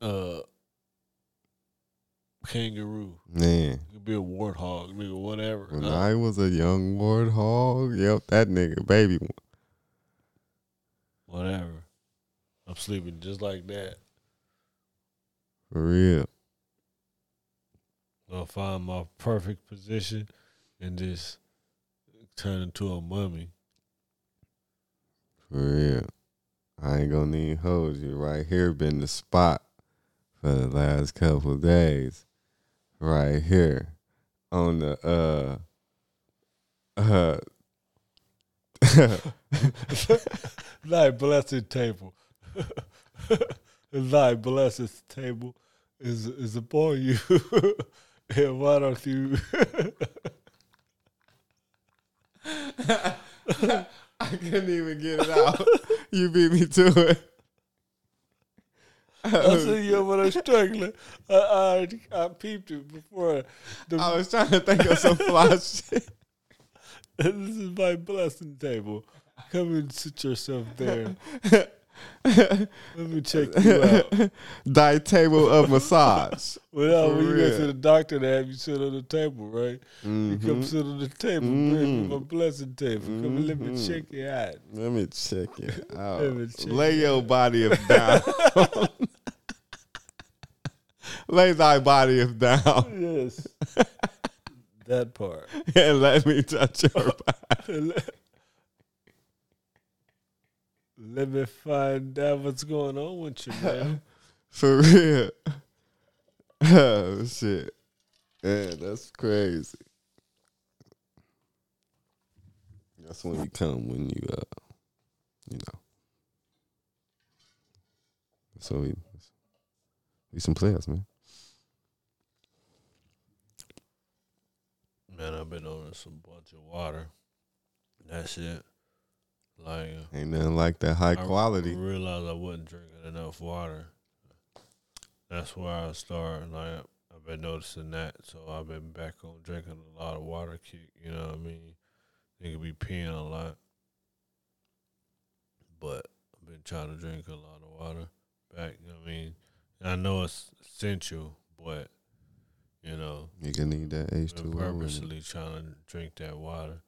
uh kangaroo. Man. It could be a warthog, nigga. Whatever. When Uh, I was a young warthog, yep, that nigga baby one. whatever. I'm sleeping just like that. For real. I'll find my perfect position and just turn into a mummy. For real. I ain't gonna need hold you. Right here been the spot for the last couple days. Right here. On the uh uh Thy blessed table. Thy blessed table is is upon you. don't you I couldn't even get it out. you beat me to it. You over there struggling. I, I I peeped it before. The, I was trying to think of some fly shit. this is my blessing table. Come and sit yourself there. Let me check you out. Thy table of massage. Well, For when you go to the doctor, they have you sit on the table, right? You come Mhm. sit on the table, bring me Mhm. my blessing table. Come and let me Mhm. check you out. Let me check it out. Let me check Lay your body of down. Lay thy body of down Yes. that part. and let me touch your body. Let, let me find out what's going on with you, man. For real. Oh shit. Yeah, that's crazy. That's when you come when you uh you know. So we we some players, man. Man, I've been on some bunch of water. That's it. Like uh, Ain't nothing like that high I quality. realized I wasn't drinking enough water. That's where I started. Like I've been noticing that, so I've been back on drinking a lot of water. Kick, you know what I mean? Nigga be peeing a lot, but I've been trying to drink a lot of water back. You know I mean, and I know it's essential, but you know, Nigga need that H two O. purposely trying to drink that water.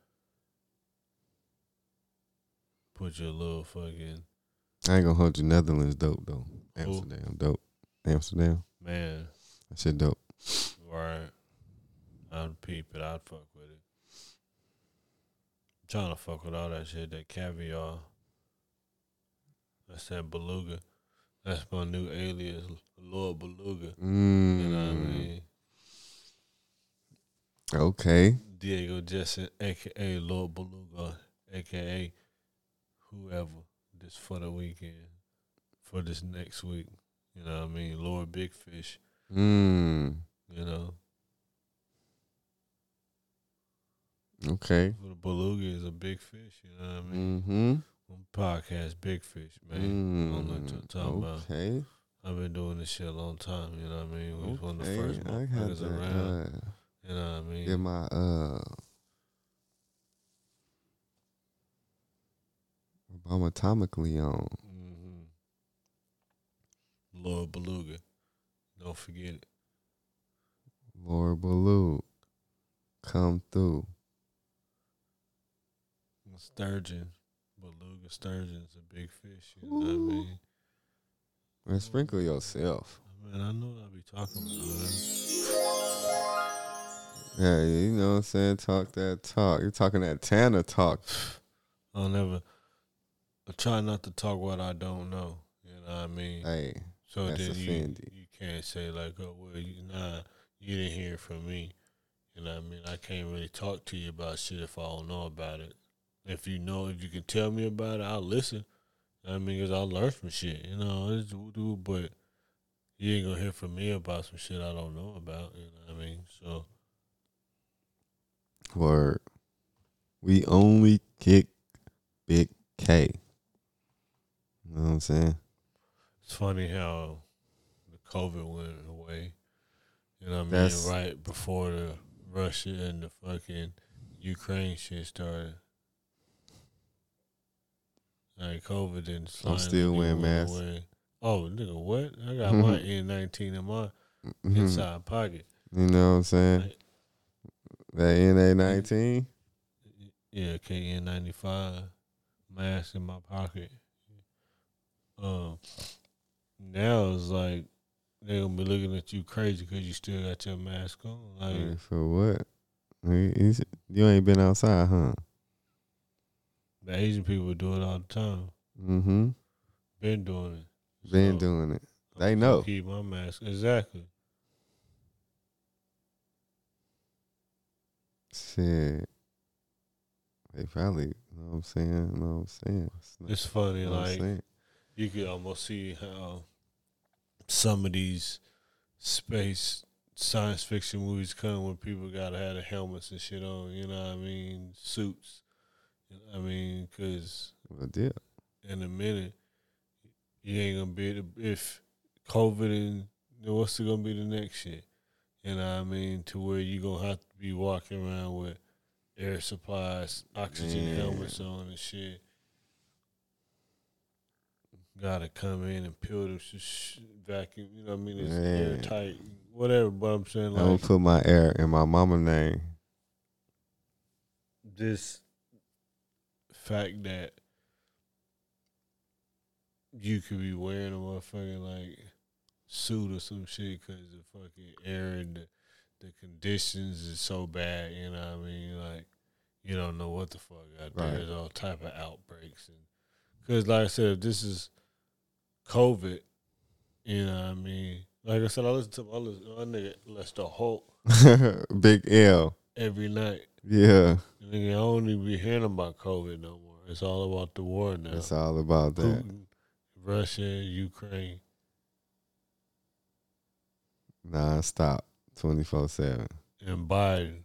Put your little fucking I ain't gonna hold you. Netherlands dope though. Amsterdam dope. Amsterdam. man. That shit dope. Right. I'd peep it. I'd fuck with it. I'm trying to fuck with all that shit. That caviar. That's that beluga. That's my new alias, Lord Beluga. Mm. You know what I mean? Okay. Diego Jetson, aka Lord Beluga, aka whoever. This for the weekend, for this next week. You know what I mean? Lord Big Fish. Mm. You know, Okay. for the beluga is a big fish. You know what I mean? Mm-hmm. On podcast, Big Fish, man. I don't know what about. Mm, okay. I've been doing this shit a long time. You know what I mean? We was one of the first motherfuckers around. uh, you know what I mean? get my uh Obama atomically on. hmm Lord Beluga. Don't forget it. Lord Baloo. Come through. Sturgeon. Beluga sturgeon's a big fish. You know what I mean? Man, sprinkle yourself. Man, I know I be talking about. Yeah, you know what I'm saying? Talk that talk. You're talking that Tanner talk. I'll never. I try not to talk what I don't know. You know what I mean? Hey, So That's then you you can't say like, oh well, you, nah, you didn't hear from me. You know what I mean? I can't really talk to you about shit if I don't know about it. If you know, if you can tell me about it, I'll listen. I mean, because I learn from shit. You know, it's, but you ain't gonna hear from me about some shit I don't know about. You know what I mean? So Word. We only kick Big K. You know what I'm saying? it's funny how the COVID went away. You know what I mean? That's- Right before the Russia and the fucking Ukraine shit started. Like COVID didn't. I'm still wearing masks. away. Oh, nigga, what? I got my N19 in my Mhm. inside pocket. You know what I'm saying? Right. That NA nineteen. Yeah, KN ninety five mask in my pocket. Um, now it's like they gonna be looking at you crazy because you still got your mask on. Like For what? You ain't been outside, huh? the Asian people do it all the time. Mm-hmm. Been doing it. Been So, doing it. I'm They know. Keep my mask exactly. Shit. They probably, you know what I'm saying? You know what I'm saying? It's funny, know what I'm like saying? You could almost see how some of these space science fiction movies come when people gotta have the helmets and shit on. You know what I mean? Suits. You know what I mean, because yeah. in a minute you ain't gonna be able to, if COVID and then what's gonna be the next shit? You know what I mean? To where you gonna have to be walking around with air supplies, oxygen Man. helmets on and shit. Gotta come in and peel the sh- sh- vacuum. You know what I mean? It's Man. airtight, whatever. But I'm saying I'm gonna put my air in my mama name. this fact that you could be wearing a motherfucking like suit or some shit because the fucking air and the, the conditions is so bad. You know what I mean? Like you don't know what the fuck out there. Right. There's all type of outbreaks and because like I said, if this is COVID, you know what I mean. Like I said, I listen to my, listen, my nigga Lester Holt Big L. every night. Yeah. Nigga, I don't even be hearing about COVID no more. It's all about the war now. It's all about that. Putin, Russia, Ukraine. Non stop. 24 7. and Biden.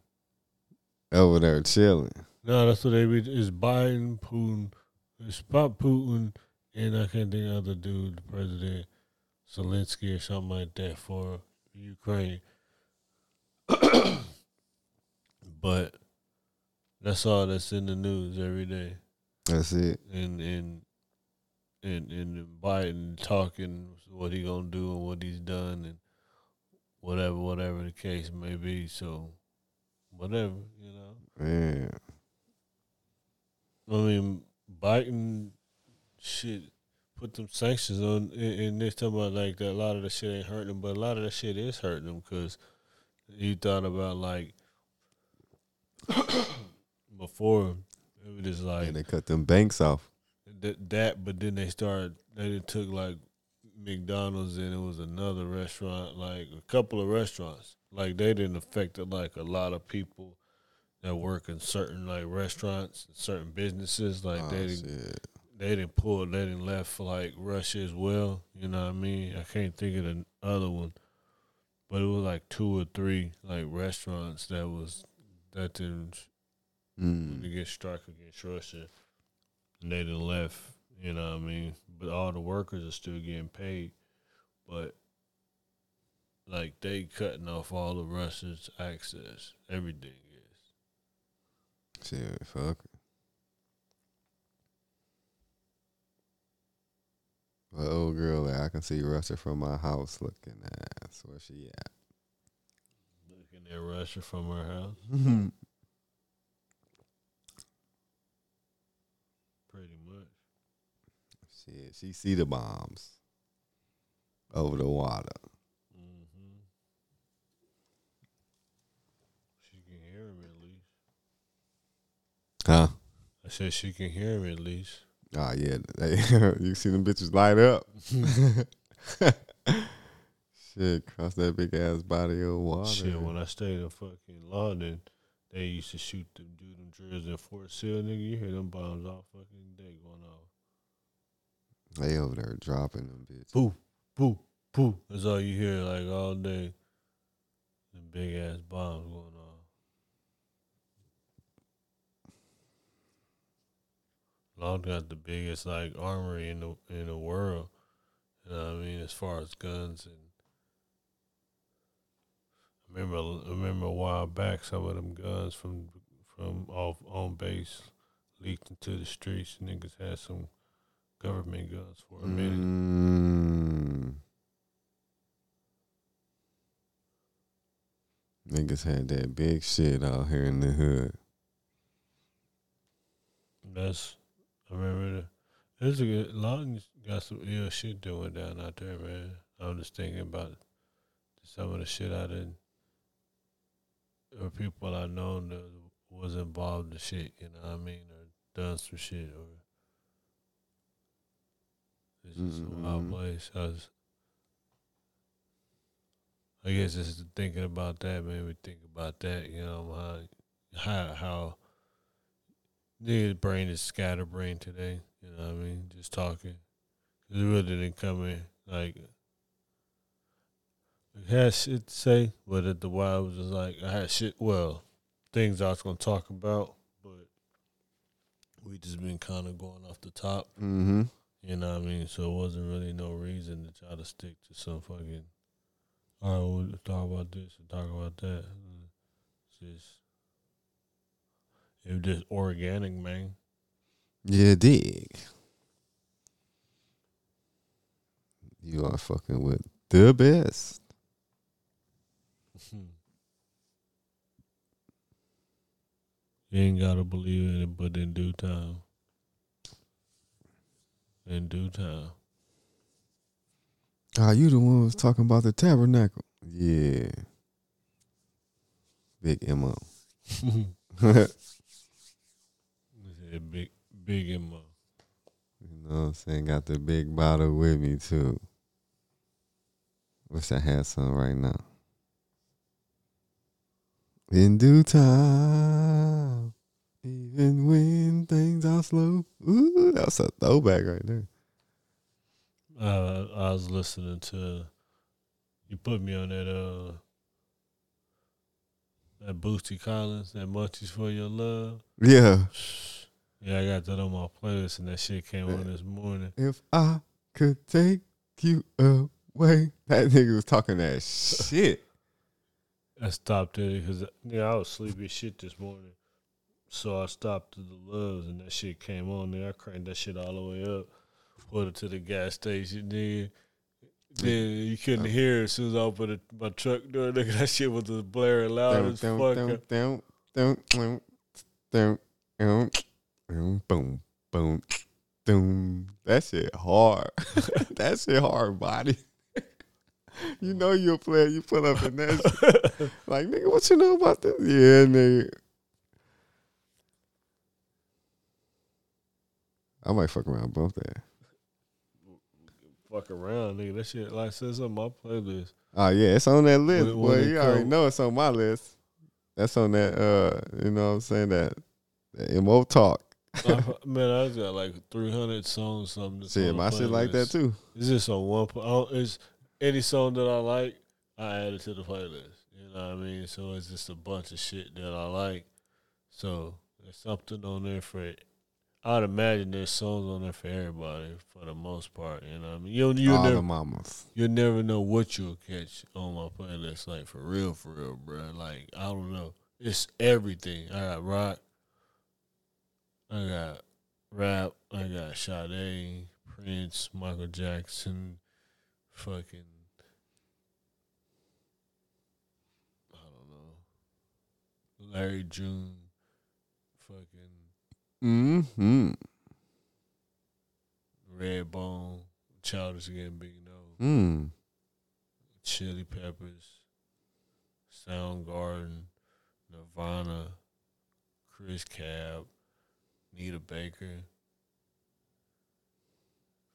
Over there chilling. No, that's what they be. It's Biden, Putin. It's about Putin, and I can't think of the other dude, the president, Zelensky or something like that for Ukraine. but that's all that's in the news every day. That's it. and and and and Biden talking what he gonna do and what he's done and whatever whatever the case may be. So whatever you know. Yeah. I mean, Biden shit put them sanctions on, and, and they're talking about like that. A lot of the shit ain't hurting them, but a lot of the shit is hurting them because you thought about like before it was just like And they cut them banks off. that, that but then they started they took like McDonald's and it was another restaurant, like a couple of restaurants. Like they didn't affect like a lot of people that work in certain like restaurants, certain businesses. Like Oh, they didn't. They didn't pull they didn't left for like Russia as well. You know what I mean? I can't think of the other one. But it was like two or three like restaurants that was that didn't Mm. get struck against Russia, and they done left. You know what I mean? But all the workers are still getting paid, but like they cutting off all of Russia's access. Everything is. Shit, fuck. Well, old girl, like, I can see Russia from my house looking ass. Where she at? Looking at Russia from her house, pretty much. Shit, she see the bombs over the water. hmm She can hear him at least. Huh? I said she can hear him at least. Oh yeah, you see them bitches light up. Shit, cross that big ass body of water. Shit, when I stayed in fucking Lawton, they used to shoot them, do them drills in Fort Sill, nigga. You hear them bombs all fucking day going off. they over there dropping them bitches. Boo, boo, poof. That's all you hear like all day. The big ass bombs going on. Lawton got the biggest like armory in the in the world. You know what I mean? As far as guns and I remember I remember a while back some of them guns from from off on base leaked into the streets. Niggas had some government guns for a minute. Mm. Niggas had that big shit out here in the hood. That's I remember the, there's a good, Lawton got some ill shit doing down out there, man. I'm just thinking about some of the shit I didn't or people I known that was involved in shit, you know what I mean, or done some shit or it's just a wild Mhm. place. I was I guess just thinking about that made me think about that, you know, how how how niggas brain is scatterbrained today, you know what I mean? Just talking. it really didn't come in like I had shit to say, but at the while it was just like I had shit well, things I was gonna talk about, but we just been kinda going off the top. Mm-hmm. You know what I mean? So it wasn't really no reason to try to stick to some fucking. All right, we'll talk about this and talk about that. It's just, it was just organic, man. Yeah, dig. You are fucking with the best. You ain't gotta believe in it, but in due time. In due time. Ah, you the one who was talking about the tabernacle. Yeah. Big MO. big, big mo. You know what I'm saying? Got the big bottle with me too. Wish I had some right now. In due time, even when things are slow. Ooh, that's a throwback right there. Uh, I was listening to. You put me on that uh. That Bootsy Collins, that Munchies for Your Love. Yeah. Yeah, I got that on my playlist, and that shit came on this morning. If I could take you away. That nigga was talking that shit. I stopped it because yeah, I was sleepy as shit this morning, so I stopped to the loves, and that shit came on. Then I cranked that shit all the way up, put it to the gas station. Then, then you couldn't uh, hear it as soon as I opened my truck door. Nigga, that shit was just blaring loud as fuck. Dum, boom, boom, boom. That shit hard. that shit hard, body. you know you're a player. You put up in that. Like, nigga, what you know about this? Yeah, nigga. I might fuck around both that. Fuck around, nigga. That shit like says on my playlist. Oh yeah, it's on that list. When- when it you already know it's on my list. That's on that uh you know what I'm saying that, that MO talk. Man, I just got like three hundred songs. Something. that's Shit, on the my shit like that too. It's just on one. pl- oh, It's any song that I like, I add it to the playlist. You know what I mean? So it's just a bunch of shit that I like. So there's something on there for. it. I'd imagine there's songs on there for everybody for the most part. You know what I mean? You you All never the mamas. You'll never know what you'll catch on my playlist. Like for real, for real, bro. Like I don't know. It's everything. I got rock. I got rap. I got Sade, Prince, Michael Jackson, fucking. I don't know. Larry June, fucking Mm-hmm. Redbone, Childish Gambino. Mm. Chili Peppers, Soundgarden, Nirvana, Chris Cab, Nita Baker,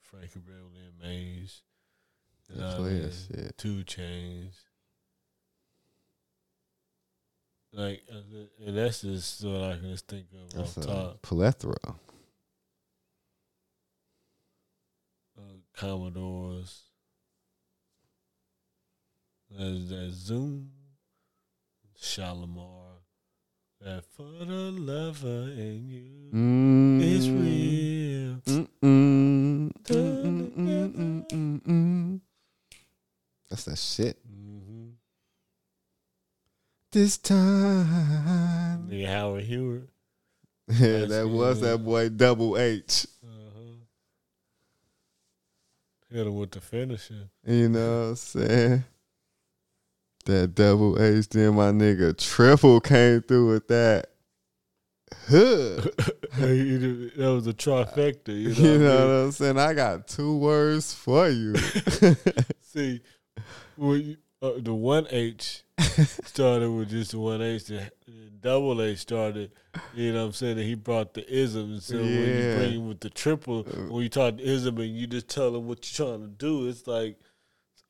Frankie Beverly Maze, you know That what I mean? 2 Chainz. Like, uh, and that's just what I can just think of That's off a top. plethora. Uh, Commodores, There's that Zoom, Shalamar, that for the lover and you, Mm, it's real. That's that shit. Mm-hmm. This time. Nigga Howard Hewett. Yeah, That's that was that boy Double H. Uh-huh. Hit him with the finisher. You know what I'm saying? That Double H, then my nigga Triple came through with that. Huh. that was a trifecta, you know. You what I mean? what I'm saying? I got two words for you. See, when you, uh, the one H started with just the one H. The, double H started. You know what I'm saying? And he brought the ism. So when you bring with the triple, when you talk to ism and you just tell him what you're trying to do, it's like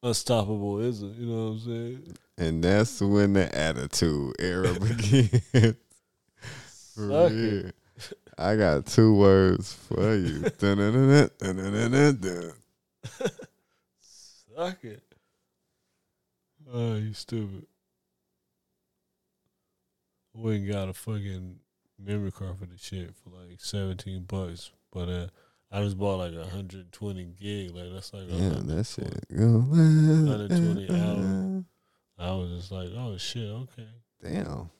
unstoppable ism. You know what I'm saying? And that's when the attitude era begins. For Suck it. real. I got two words for you. Suck it. Oh, you stupid. We ain't got a fucking memory card for the shit for like seventeen bucks, but uh, I just bought like a hundred twenty gig. Like that's like Yeah, 120. that shit. 120 hours. I was just like, oh shit, okay. Damn.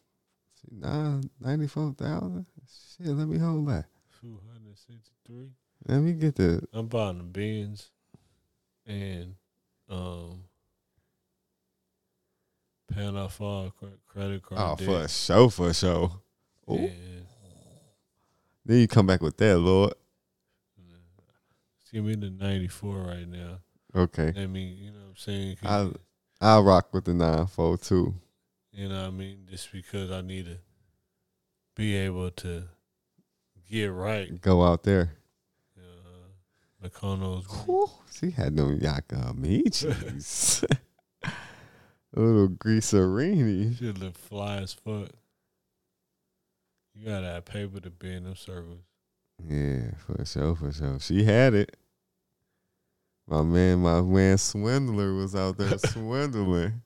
See, now 94,000? Shit, let me hold that. Two hundred sixty three. Let me get the. I'm buying the Benz and um paying off all credit card Oh, debt. for sure, for sure. Ooh. Then you come back with that, Lord. give me the 94 right now. Okay. I mean, you know what I'm saying? 'Cause, I- rock with the 942. you know what I mean? Just because I need to be able to get right. Go out there. Uh, Mykonos Whew, she had them Yakamichis. Little greaserini. should look fly as fuck. You gotta have paper to be in them circles. Yeah, for sure, for sure. She had it. My man, my man Swindler was out there swindling.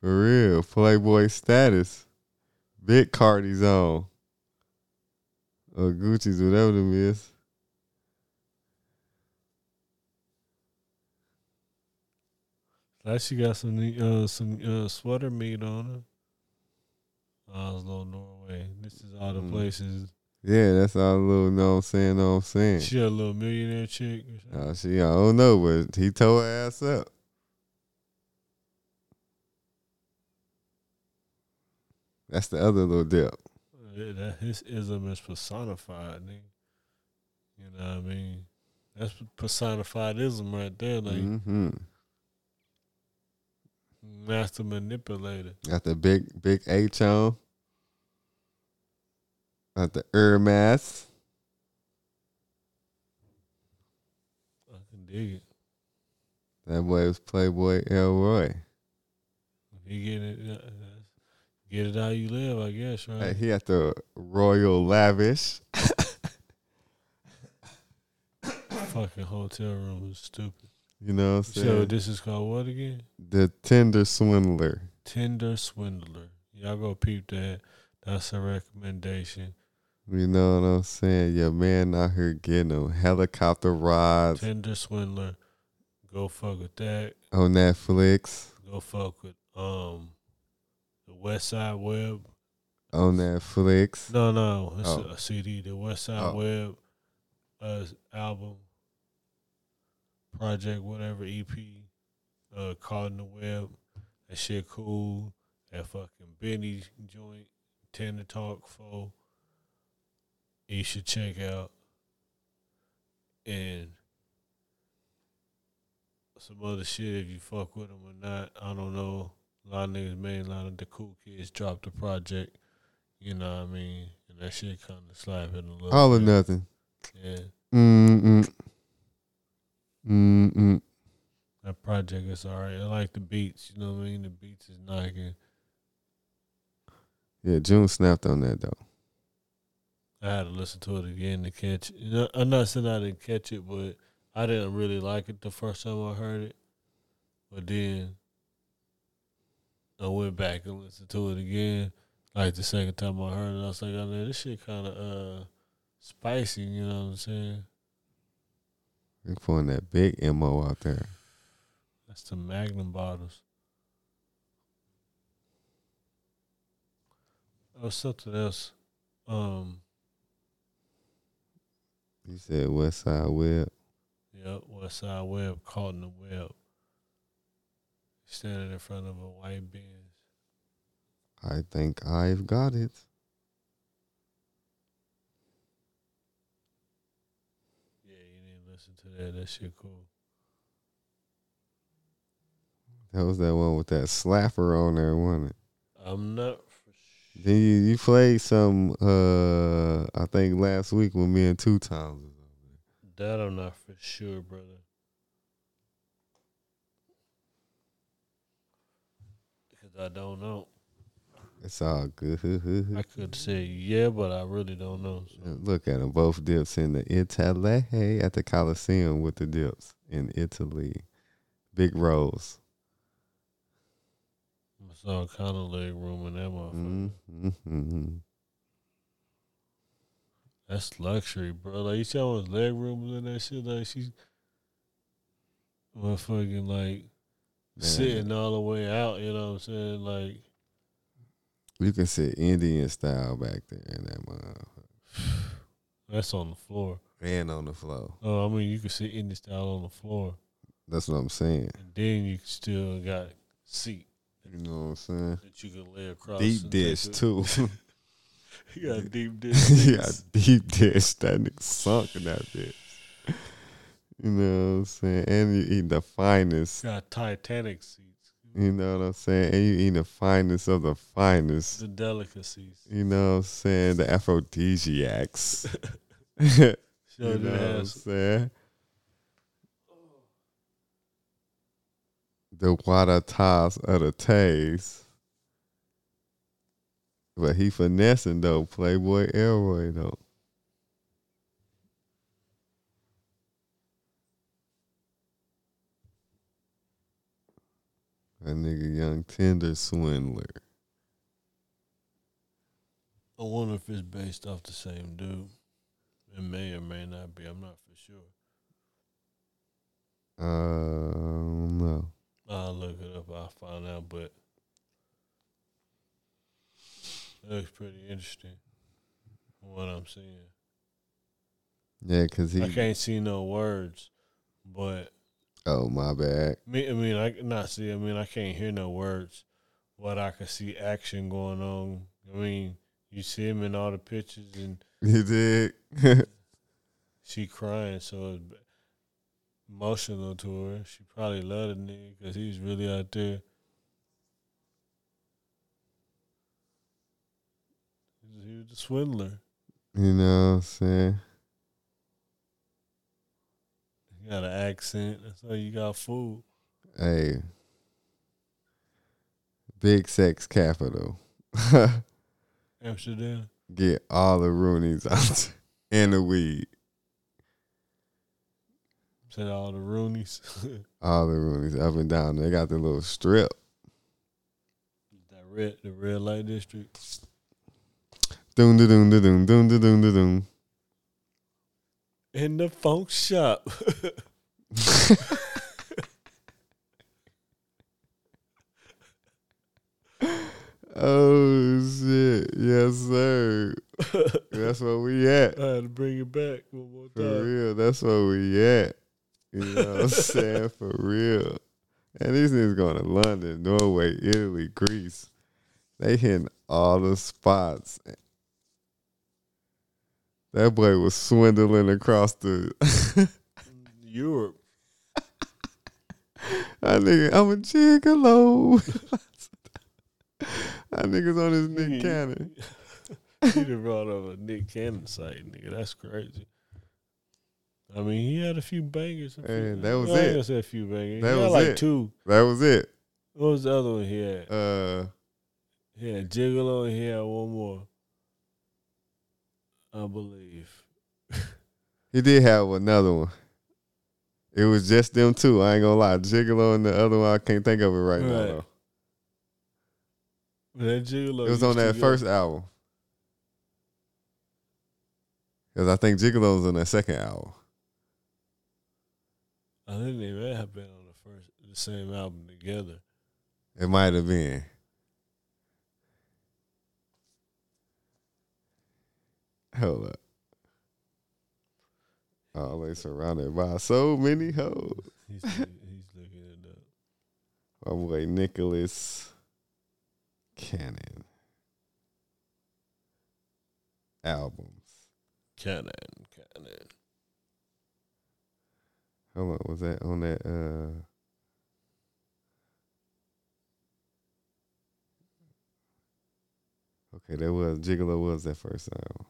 For real. Playboy status. Big Cardi's on. Or Gucci's, whatever them is. Like she got some uh, some uh, sweater meat on her. Oslo, Norway. This is all the Mm. places. Yeah, that's all a little know what I'm saying, know what I'm saying. She a little millionaire chick. Uh, she, I don't know, but he tore her ass up. That's the other little dip. Yeah, that his ism is personified, nigga. You know what I mean? That's personified ism right there, like mm-hmm. master manipulator. Got the big big H on. Got the Hermes. I can dig it. That boy was Playboy Elroy. You get it, uh, get it how you live, I guess, Hey, right? he had the Royal Lavish. Fucking hotel room is stupid. You know what I'm saying? So this is called what again? the Tinder Swindler. Tinder swindler. Y'all go peep that. That's a recommendation. You know what I'm saying? Your man out here getting them helicopter rides Tinder swindler. Go fuck with that. on Netflix. Go fuck with um the West Side Web. On Netflix. No, no, it's Oh. a CD. The West Side Oh. Web uh, album, project, whatever EP, uh, caught in the web. That shit cool. That fucking Benny joint, Tender Talk for. You should check out. And some other shit if you fuck with them or not. I don't know. A lot of niggas made a lot of the cool kids dropped the project. You know what I mean? And that shit kind of slapping a little. All or nothing. Yeah, Mm-mm. Mm-mm. that project is alright. I like the beats. You know what I mean? The beats is knocking. Yeah, June snapped on that though. I had to listen to it again to catch. You know, I'm not saying I didn't catch it, but I didn't really like it the first time I heard it. But then I went back and listened to it again. Like the second time I heard it, I was like, "Oh man, this shit kind of uh spicy." You know what I'm saying? They pulling that big mo out there. That's the Magnum bottles. Oh, something else. Um, You said West Side Web. yep, West Side Web caught in the web. Standing in front of a white Benz. I think I've got it. Yeah, you to listen to that. That shit cool. That was that one with that slapper on there, wasn't it? I'm not. Then you, you played some uh I think last week with me and two times. That I'm not for sure, brother. Because I don't know. It's all good. I could say yeah, but I really don't know. So. Look at them, both dips in the Italy at the Coliseum with the dips in Italy. Big rolls. I saw kind of leg room in that motherfucker. Mm-hmm. That's luxury, bro. Like you see how much leg room was in that shit. Like she, motherfucking like sitting all the way out. You know what I'm saying? Like You can sit Indian style back there in that motherfucker. that's on the floor. And on the floor. Oh, I mean you can sit Indian style on the floor, That's what I'm saying. and then you still got seat You know what I'm saying? that you can lay across. Deep dish too. You got deep dish. yeah, deep dish. That nigga sunk in that bitch. You know what I'm saying? And you eat the finest. got Titanic seats. You know what I'm saying? And you eat the finest of the finest. The delicacies. You know what I'm saying? The aphrodisiacs. You know what I'm saying? The water toss of the taste. But he finessing though, Playboy Elroy though. That nigga young Tinder swindler. I wonder if it's based off the same dude. It may or may not be. I'm not for sure. Uh no. I'll look it up. I'll find out. But it looks pretty interesting. What I'm seeing, Yeah, cause he I can't see no words, but Oh my bad. me. I mean, I not see. I mean, I can't hear no words, but I can see action going on. I mean, you see him in all the pictures, and You did? she crying, so emotional to her. She probably loved the nigga because he was really out there. He was- a swindler. you know what I'm saying? He got an accent. That's how you got food. Hey. Big sex capital. Amsterdam. Get all the Roonies out and the weed. Said all the Roonies. All the Roonies up and down. They got the little strip. that red, the red light district. Doom doom da doom doom da doom doom. In the funk shop. Oh shit. Yes, sir. That's where we at. I had to bring it back one more time. For real. That's where we at. You know what I'm saying? For real. And these niggas going to London, Norway, Italy, Greece. They hitting all the spots. That boy was swindling across the Europe. that nigga, I'm a gigolo. that nigga's on his Nick Cannon. he done brought up a Nick Cannon site, nigga. That's crazy. I mean, he had a few bangers. a few- And that was I it. a few bangers. That he had was like it. two. That was it. What was the other one he had? Uh He had Gigolo and he had one more. I believe. he did have another one. It was just them two. I ain't gonna lie. Gigolo and the other one, I can't think of it right, now though. That Gigolo. It was on that go- first album. Because I think Gigolo was on that second album. I think they may have been on the first, the same album together. It might have been. Hold up. Always surrounded by so many hoes. He's he's looking it up. My boy Nicholas Cannon. Albums. Cannon, Cannon. Hold on, was that on that uh Okay, that was Gigolo was that first song.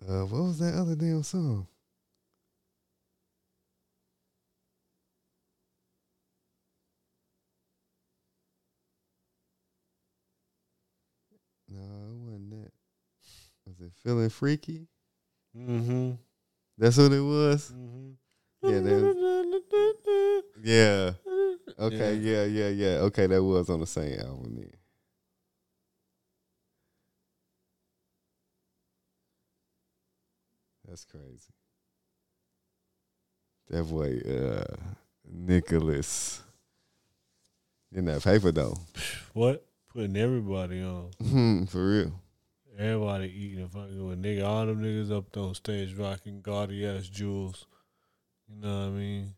Uh what was that other damn song? No, it wasn't that. Was it feeling freaky? Mm-hmm. That's what it was? Mm-hmm. Yeah, that Yeah. Okay, yeah, yeah, yeah. Okay, that was on the same album then. That's crazy. That boy, uh, Nicholas. In that paper though. What? Putting everybody on. For real. Everybody eating fucking with nigga. All them niggas up on stage rocking gaudy ass jewels. You know what I mean?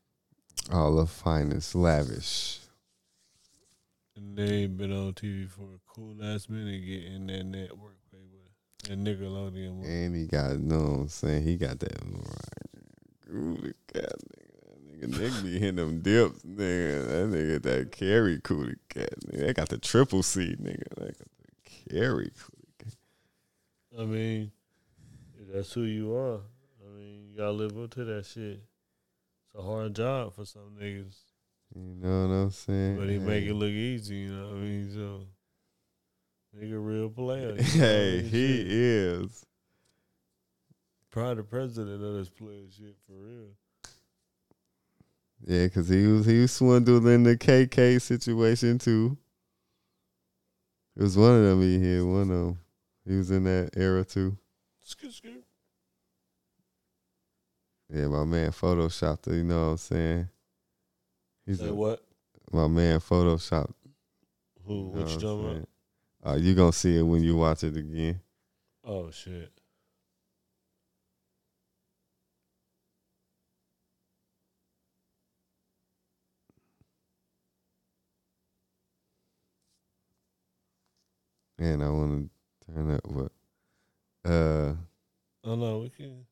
All the finest, lavish. And they ain't been on TV for a cool ass minute getting that network paper. And Nickelodeon. one. And he got, know what I'm saying? He got that right. Cat, nigga. That nigga, nigga be hitting them dips, nigga. That nigga, that carry coolie cat, nigga. They got the triple C, nigga. They got the carry coolie. I mean, that's who you are. I mean, you gotta live up to that shit. It's a hard job for some niggas, You know what I'm saying? but he make it look easy. You know what I mean? So, nigga, real player. Hey, he Shit. is. probably the president of this player shit for real. Yeah, cause he was he was swindled in the KK situation too. It was one of them he hit. One of them. He was in that era too. Skip, skip. Yeah, my man photoshopped it. You know what I'm saying? He's Say a, what? my man photoshopped. Who? you What you talking about? Uh, you gonna see it when you watch it again. Oh shit. And I want to turn up what? Uh, Oh no, we can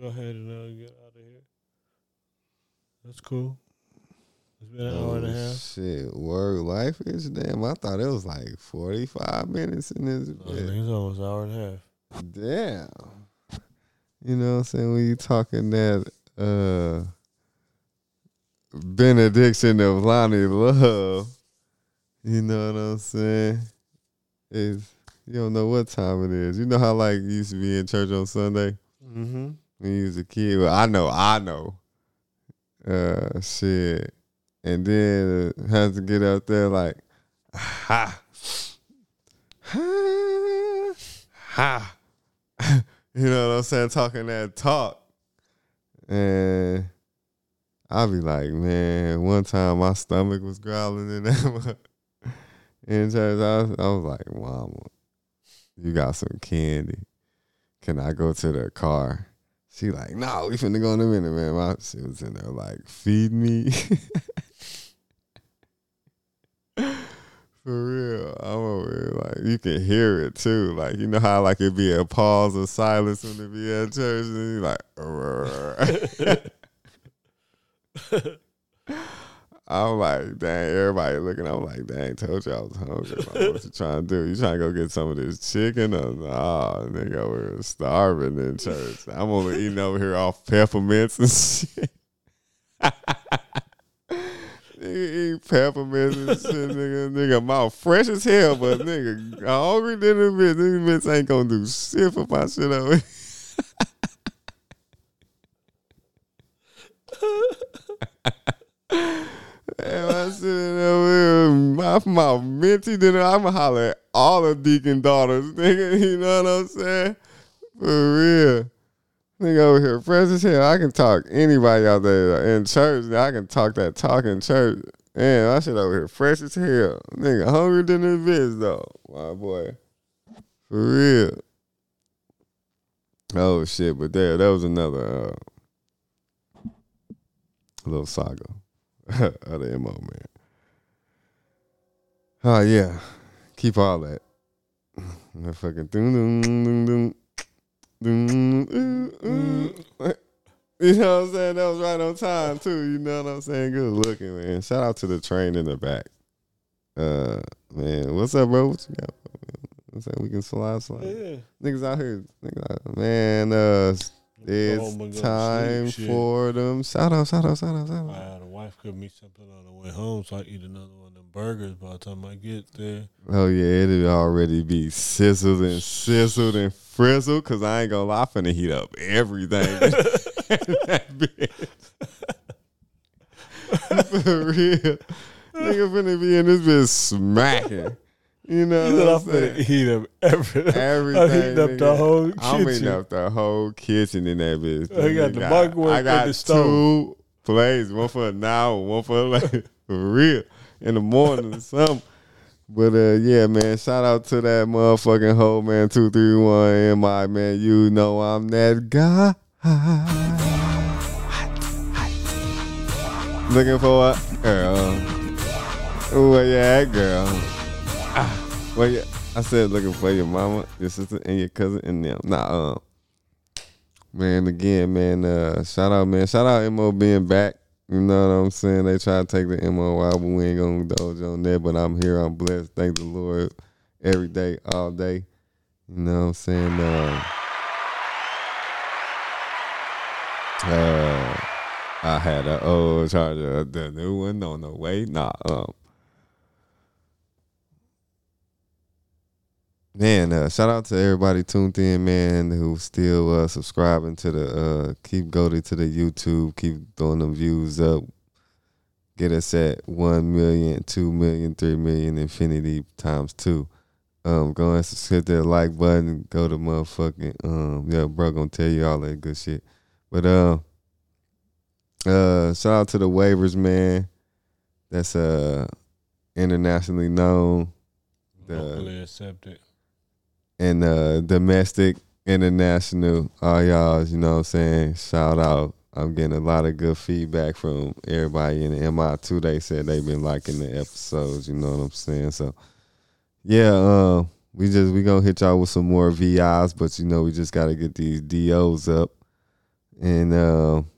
go ahead and uh, get out of here. That's cool. It's been an hour and a oh, half. Shit, word life is damn. I thought it was like 45 minutes in this. I bit. think it's almost an hour and a half. Damn. You know what I'm saying? When you talking that uh benediction of Lonnie Love, you know what I'm saying? Is you don't know what time it is. You know how like you used to be in church on Sunday Mm-hmm. when you was a kid? Well, I know, I know. Uh shit. And then uh, has to get out there like ha ha ha you know what I'm saying, talking that talk. And I'll be like, man, one time my stomach was growling in that in church. I was, I was like, Mama, you got some candy. Can I go to the car? She like, no, we finna go in a minute, man. My she was in there like, feed me. For real. I'm over here, like you can hear it too. Like you know how like it be a pause of silence when it be at church and you like I'm like, dang, everybody looking. I'm like, dang, told you I was hungry. Like, what you trying to do? You trying to go get some of this chicken? Or nah, nigga over here starving in church. I'm only eating over here off peppermints and shit. Nigga eat peppermints and shit, nigga. Nigga, mouth fresh as hell, but nigga, hungry than a bitch. Nigga, bitch ain't gonna do shit for my shit over. And I sitting over here, my my mouth minty, then I'ma holler at all the deacon daughters, nigga. You know what I'm saying? For real. Nigga over here, fresh as hell. I can talk anybody out there in church. I can talk that talk in church. Man, I shit over here fresh as hell. Nigga, hungry than this bitch though. My boy. For real. Oh shit, but there, that was another uh, little saga of the MO man. Oh yeah. Keep all that. That fucking ding ding ding ooh, ooh. You know what I'm saying? That was right on time too. You know what I'm saying? Good looking, man. Shout out to the train in the back. Uh man, what's up, bro? What you got? What's up? We can slide slide. Yeah. Niggas out here, niggas out, man. Uh, home and go it's oh time sleep, for them. Shout out, shout out, shout out, shout out. I had a wife cook me something on the way home, so I eat another one of them burgers by the time I get there. Oh yeah, it'll already be sizzled and sizzled and frizzled. Cause I ain't gonna lie, I'm finna heat up everything. For real, nigga finna be in this bitch smacking. You know He what said I'm I'm finna heat up everything. Everything. I'm up the nigga. whole I'm kitchen. eating up the whole kitchen in that bitch. I got the microwave I got the stove. two plates, one for now, one for like for real in the morning or something. But uh, yeah, man, shout out to that motherfucking hoe, man. Two three one MI, man. You know I'm that guy. Looking for a girl. Where you at, girl? Well, yeah, I said looking for your mama, your sister, and your cousin, and them. Nah, um, man, again, man, uh, shout out, man, shout out Mo being back. You know what I'm saying? They try to take the Mo out, but we ain't gonna indulge on that. But I'm here, I'm blessed. Thank the Lord, every day, all day. You know what I'm saying? Uh, uh, I had a old charger, the new one on the way. Nah, um. Man, uh, shout out to everybody tuned in, man, who still uh, subscribing to the uh, keep going to the YouTube, keep throwing them views up. Get us at 1 million, 2 million, 3 million, infinity times two. Um, go and hit that like button, go to motherfucking um yeah, bro gonna tell you all that good shit. But um uh shout out to the waivers, man. That's uh internationally known. The- Locally accepted. And uh domestic, international, all y'all, you know what I'm saying? Shout out. I'm getting a lot of good feedback from everybody in the MI2. They said they've been liking the episodes, you know what I'm saying? So yeah, um, we just we gonna hit y'all with some more VIs, but you know, we just gotta get these DOs up. And um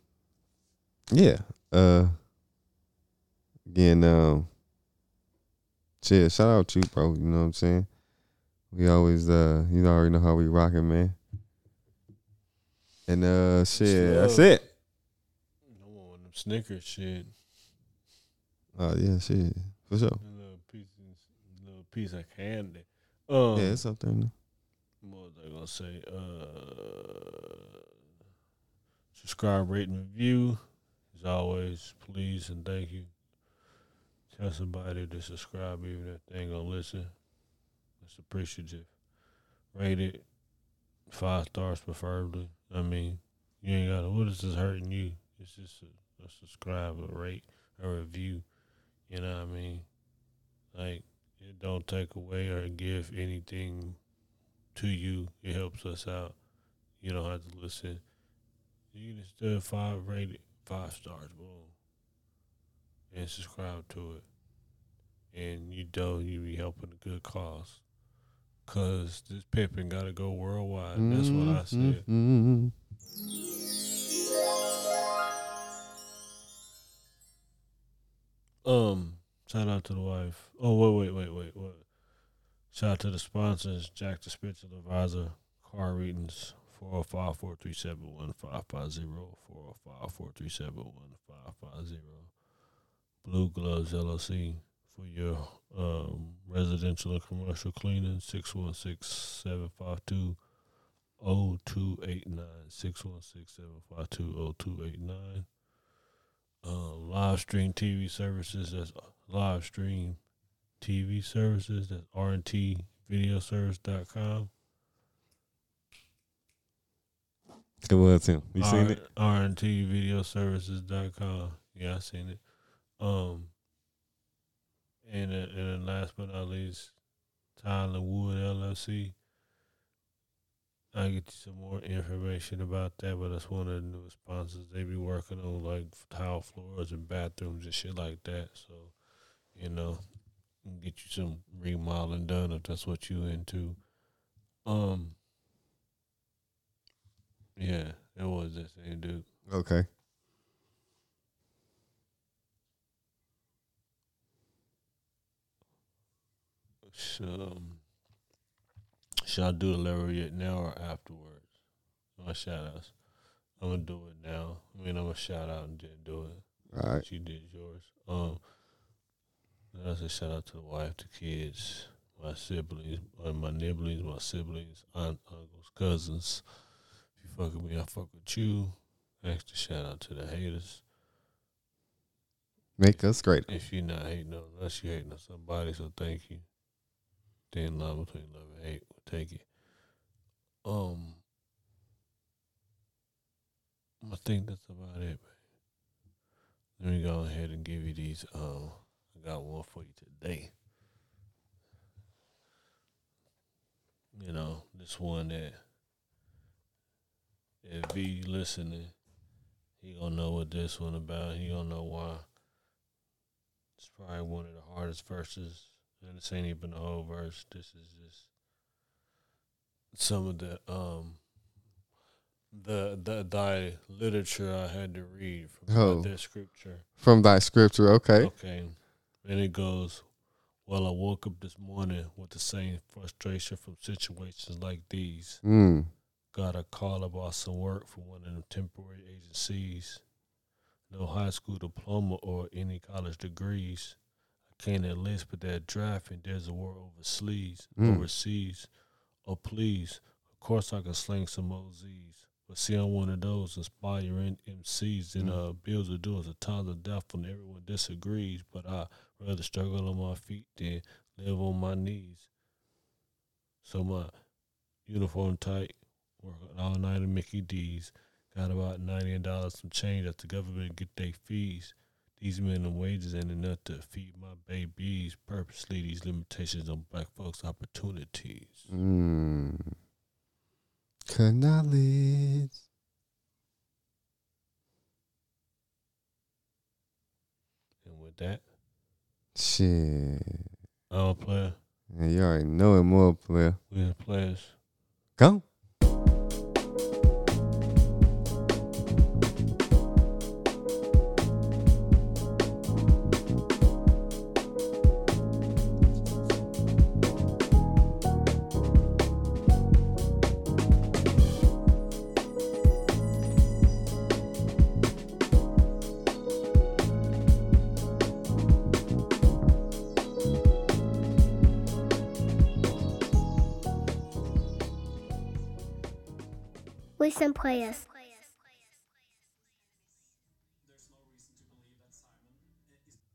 yeah, uh again, um shit, shout out to you, bro. You know what I'm saying? We always uh you already know how we rocking, man. And uh shit, that's it. No one of them Snickers shit. Oh yeah, shit. For sure. A little piece, little piece of candy. Um, yeah, it's up there now. what was I gonna say? Uh, subscribe, rate, and review. As always, please and thank you. Tell somebody to subscribe, even if they ain't gonna listen. It's appreciative. Rate it five stars, preferably. I mean, you ain't gotta. What is this hurting you? It's just a, a subscribe, a rate, a review. You know what I mean? Like it don't take away or give anything to you. It helps us out. You don't have to listen. You can still five rated five stars, boom. And subscribe to it. And you know you be helping a good cause. Cause this pimping gotta go worldwide. That's what I said. Mhm. Um, shout out to the wife. Oh wait, wait, wait, wait, what? Shout out to the sponsors, Jack the Spiritual Advisor, Car Readings, 405-437-1550, 405-437-1550. Blue Gloves LLC for your um, residential and commercial cleaning, 616-752 0289 616 752 0289 um, live stream TV services. That's live stream TV services. That's randtvideoservice.com. It was him. You seen it? randtvideoservices.com. Yeah, I seen it. Um, and then, and last but not least, Tile & Wood LLC. I'll get you some more information about that, but that's one of the new sponsors. They be working on like tile floors and bathrooms and shit like that. So, you know, get you some remodeling done if that's what you into. Um, yeah, it was that same dude. Okay. Um, should I do the laureate now or afterwards? My shout outs. I'm gonna do it now. I mean, I'm gonna shout out and then do it. All right. She did yours. Um, that's a shout out to the wife, the kids, my siblings, uh, my nibblings, my siblings, aunt, uncles, cousins. If you fuck with me, I fuck with you. Extra shout out to the haters. Make us great. If you're not hating on us, you're hating on somebody, so thank you. Thin line between love and hate. We'll take it. Um, I think that's about it, man. Let me go ahead and give you these. Um, I got one for you today. You know, this one that if he listening, he gonna know what this one about. He gonna know why. It's probably one of the hardest verses, and this ain't even the whole verse. This is just some of the um the the thy literature I had to read from Oh. that scripture. From thy scripture, okay. Okay. And it goes, Well, I woke up this morning with the same frustration from situations like these. Mm. Got a call about some work for one of them temporary agencies. No high school diploma or any college degrees. Can't enlist, but that draft and there's a war overseas, Mm. overseas. Oh, please. Of course, I can sling some OZs. But see, I'm one of those inspiring MCs, and uh, bills are as a times of death when everyone disagrees. But I rather struggle on my feet than live on my knees. So my uniform tight, working all night at Mickey D's. Got about ninety dollars some change that the government get their fees. These minimum wages ain't enough to feed my babies. Purposely, these limitations on black folks' opportunities. Mm. Knowledge. And with that, Shit. I'm a player. Yeah, you already know it more, player. We the players. Go.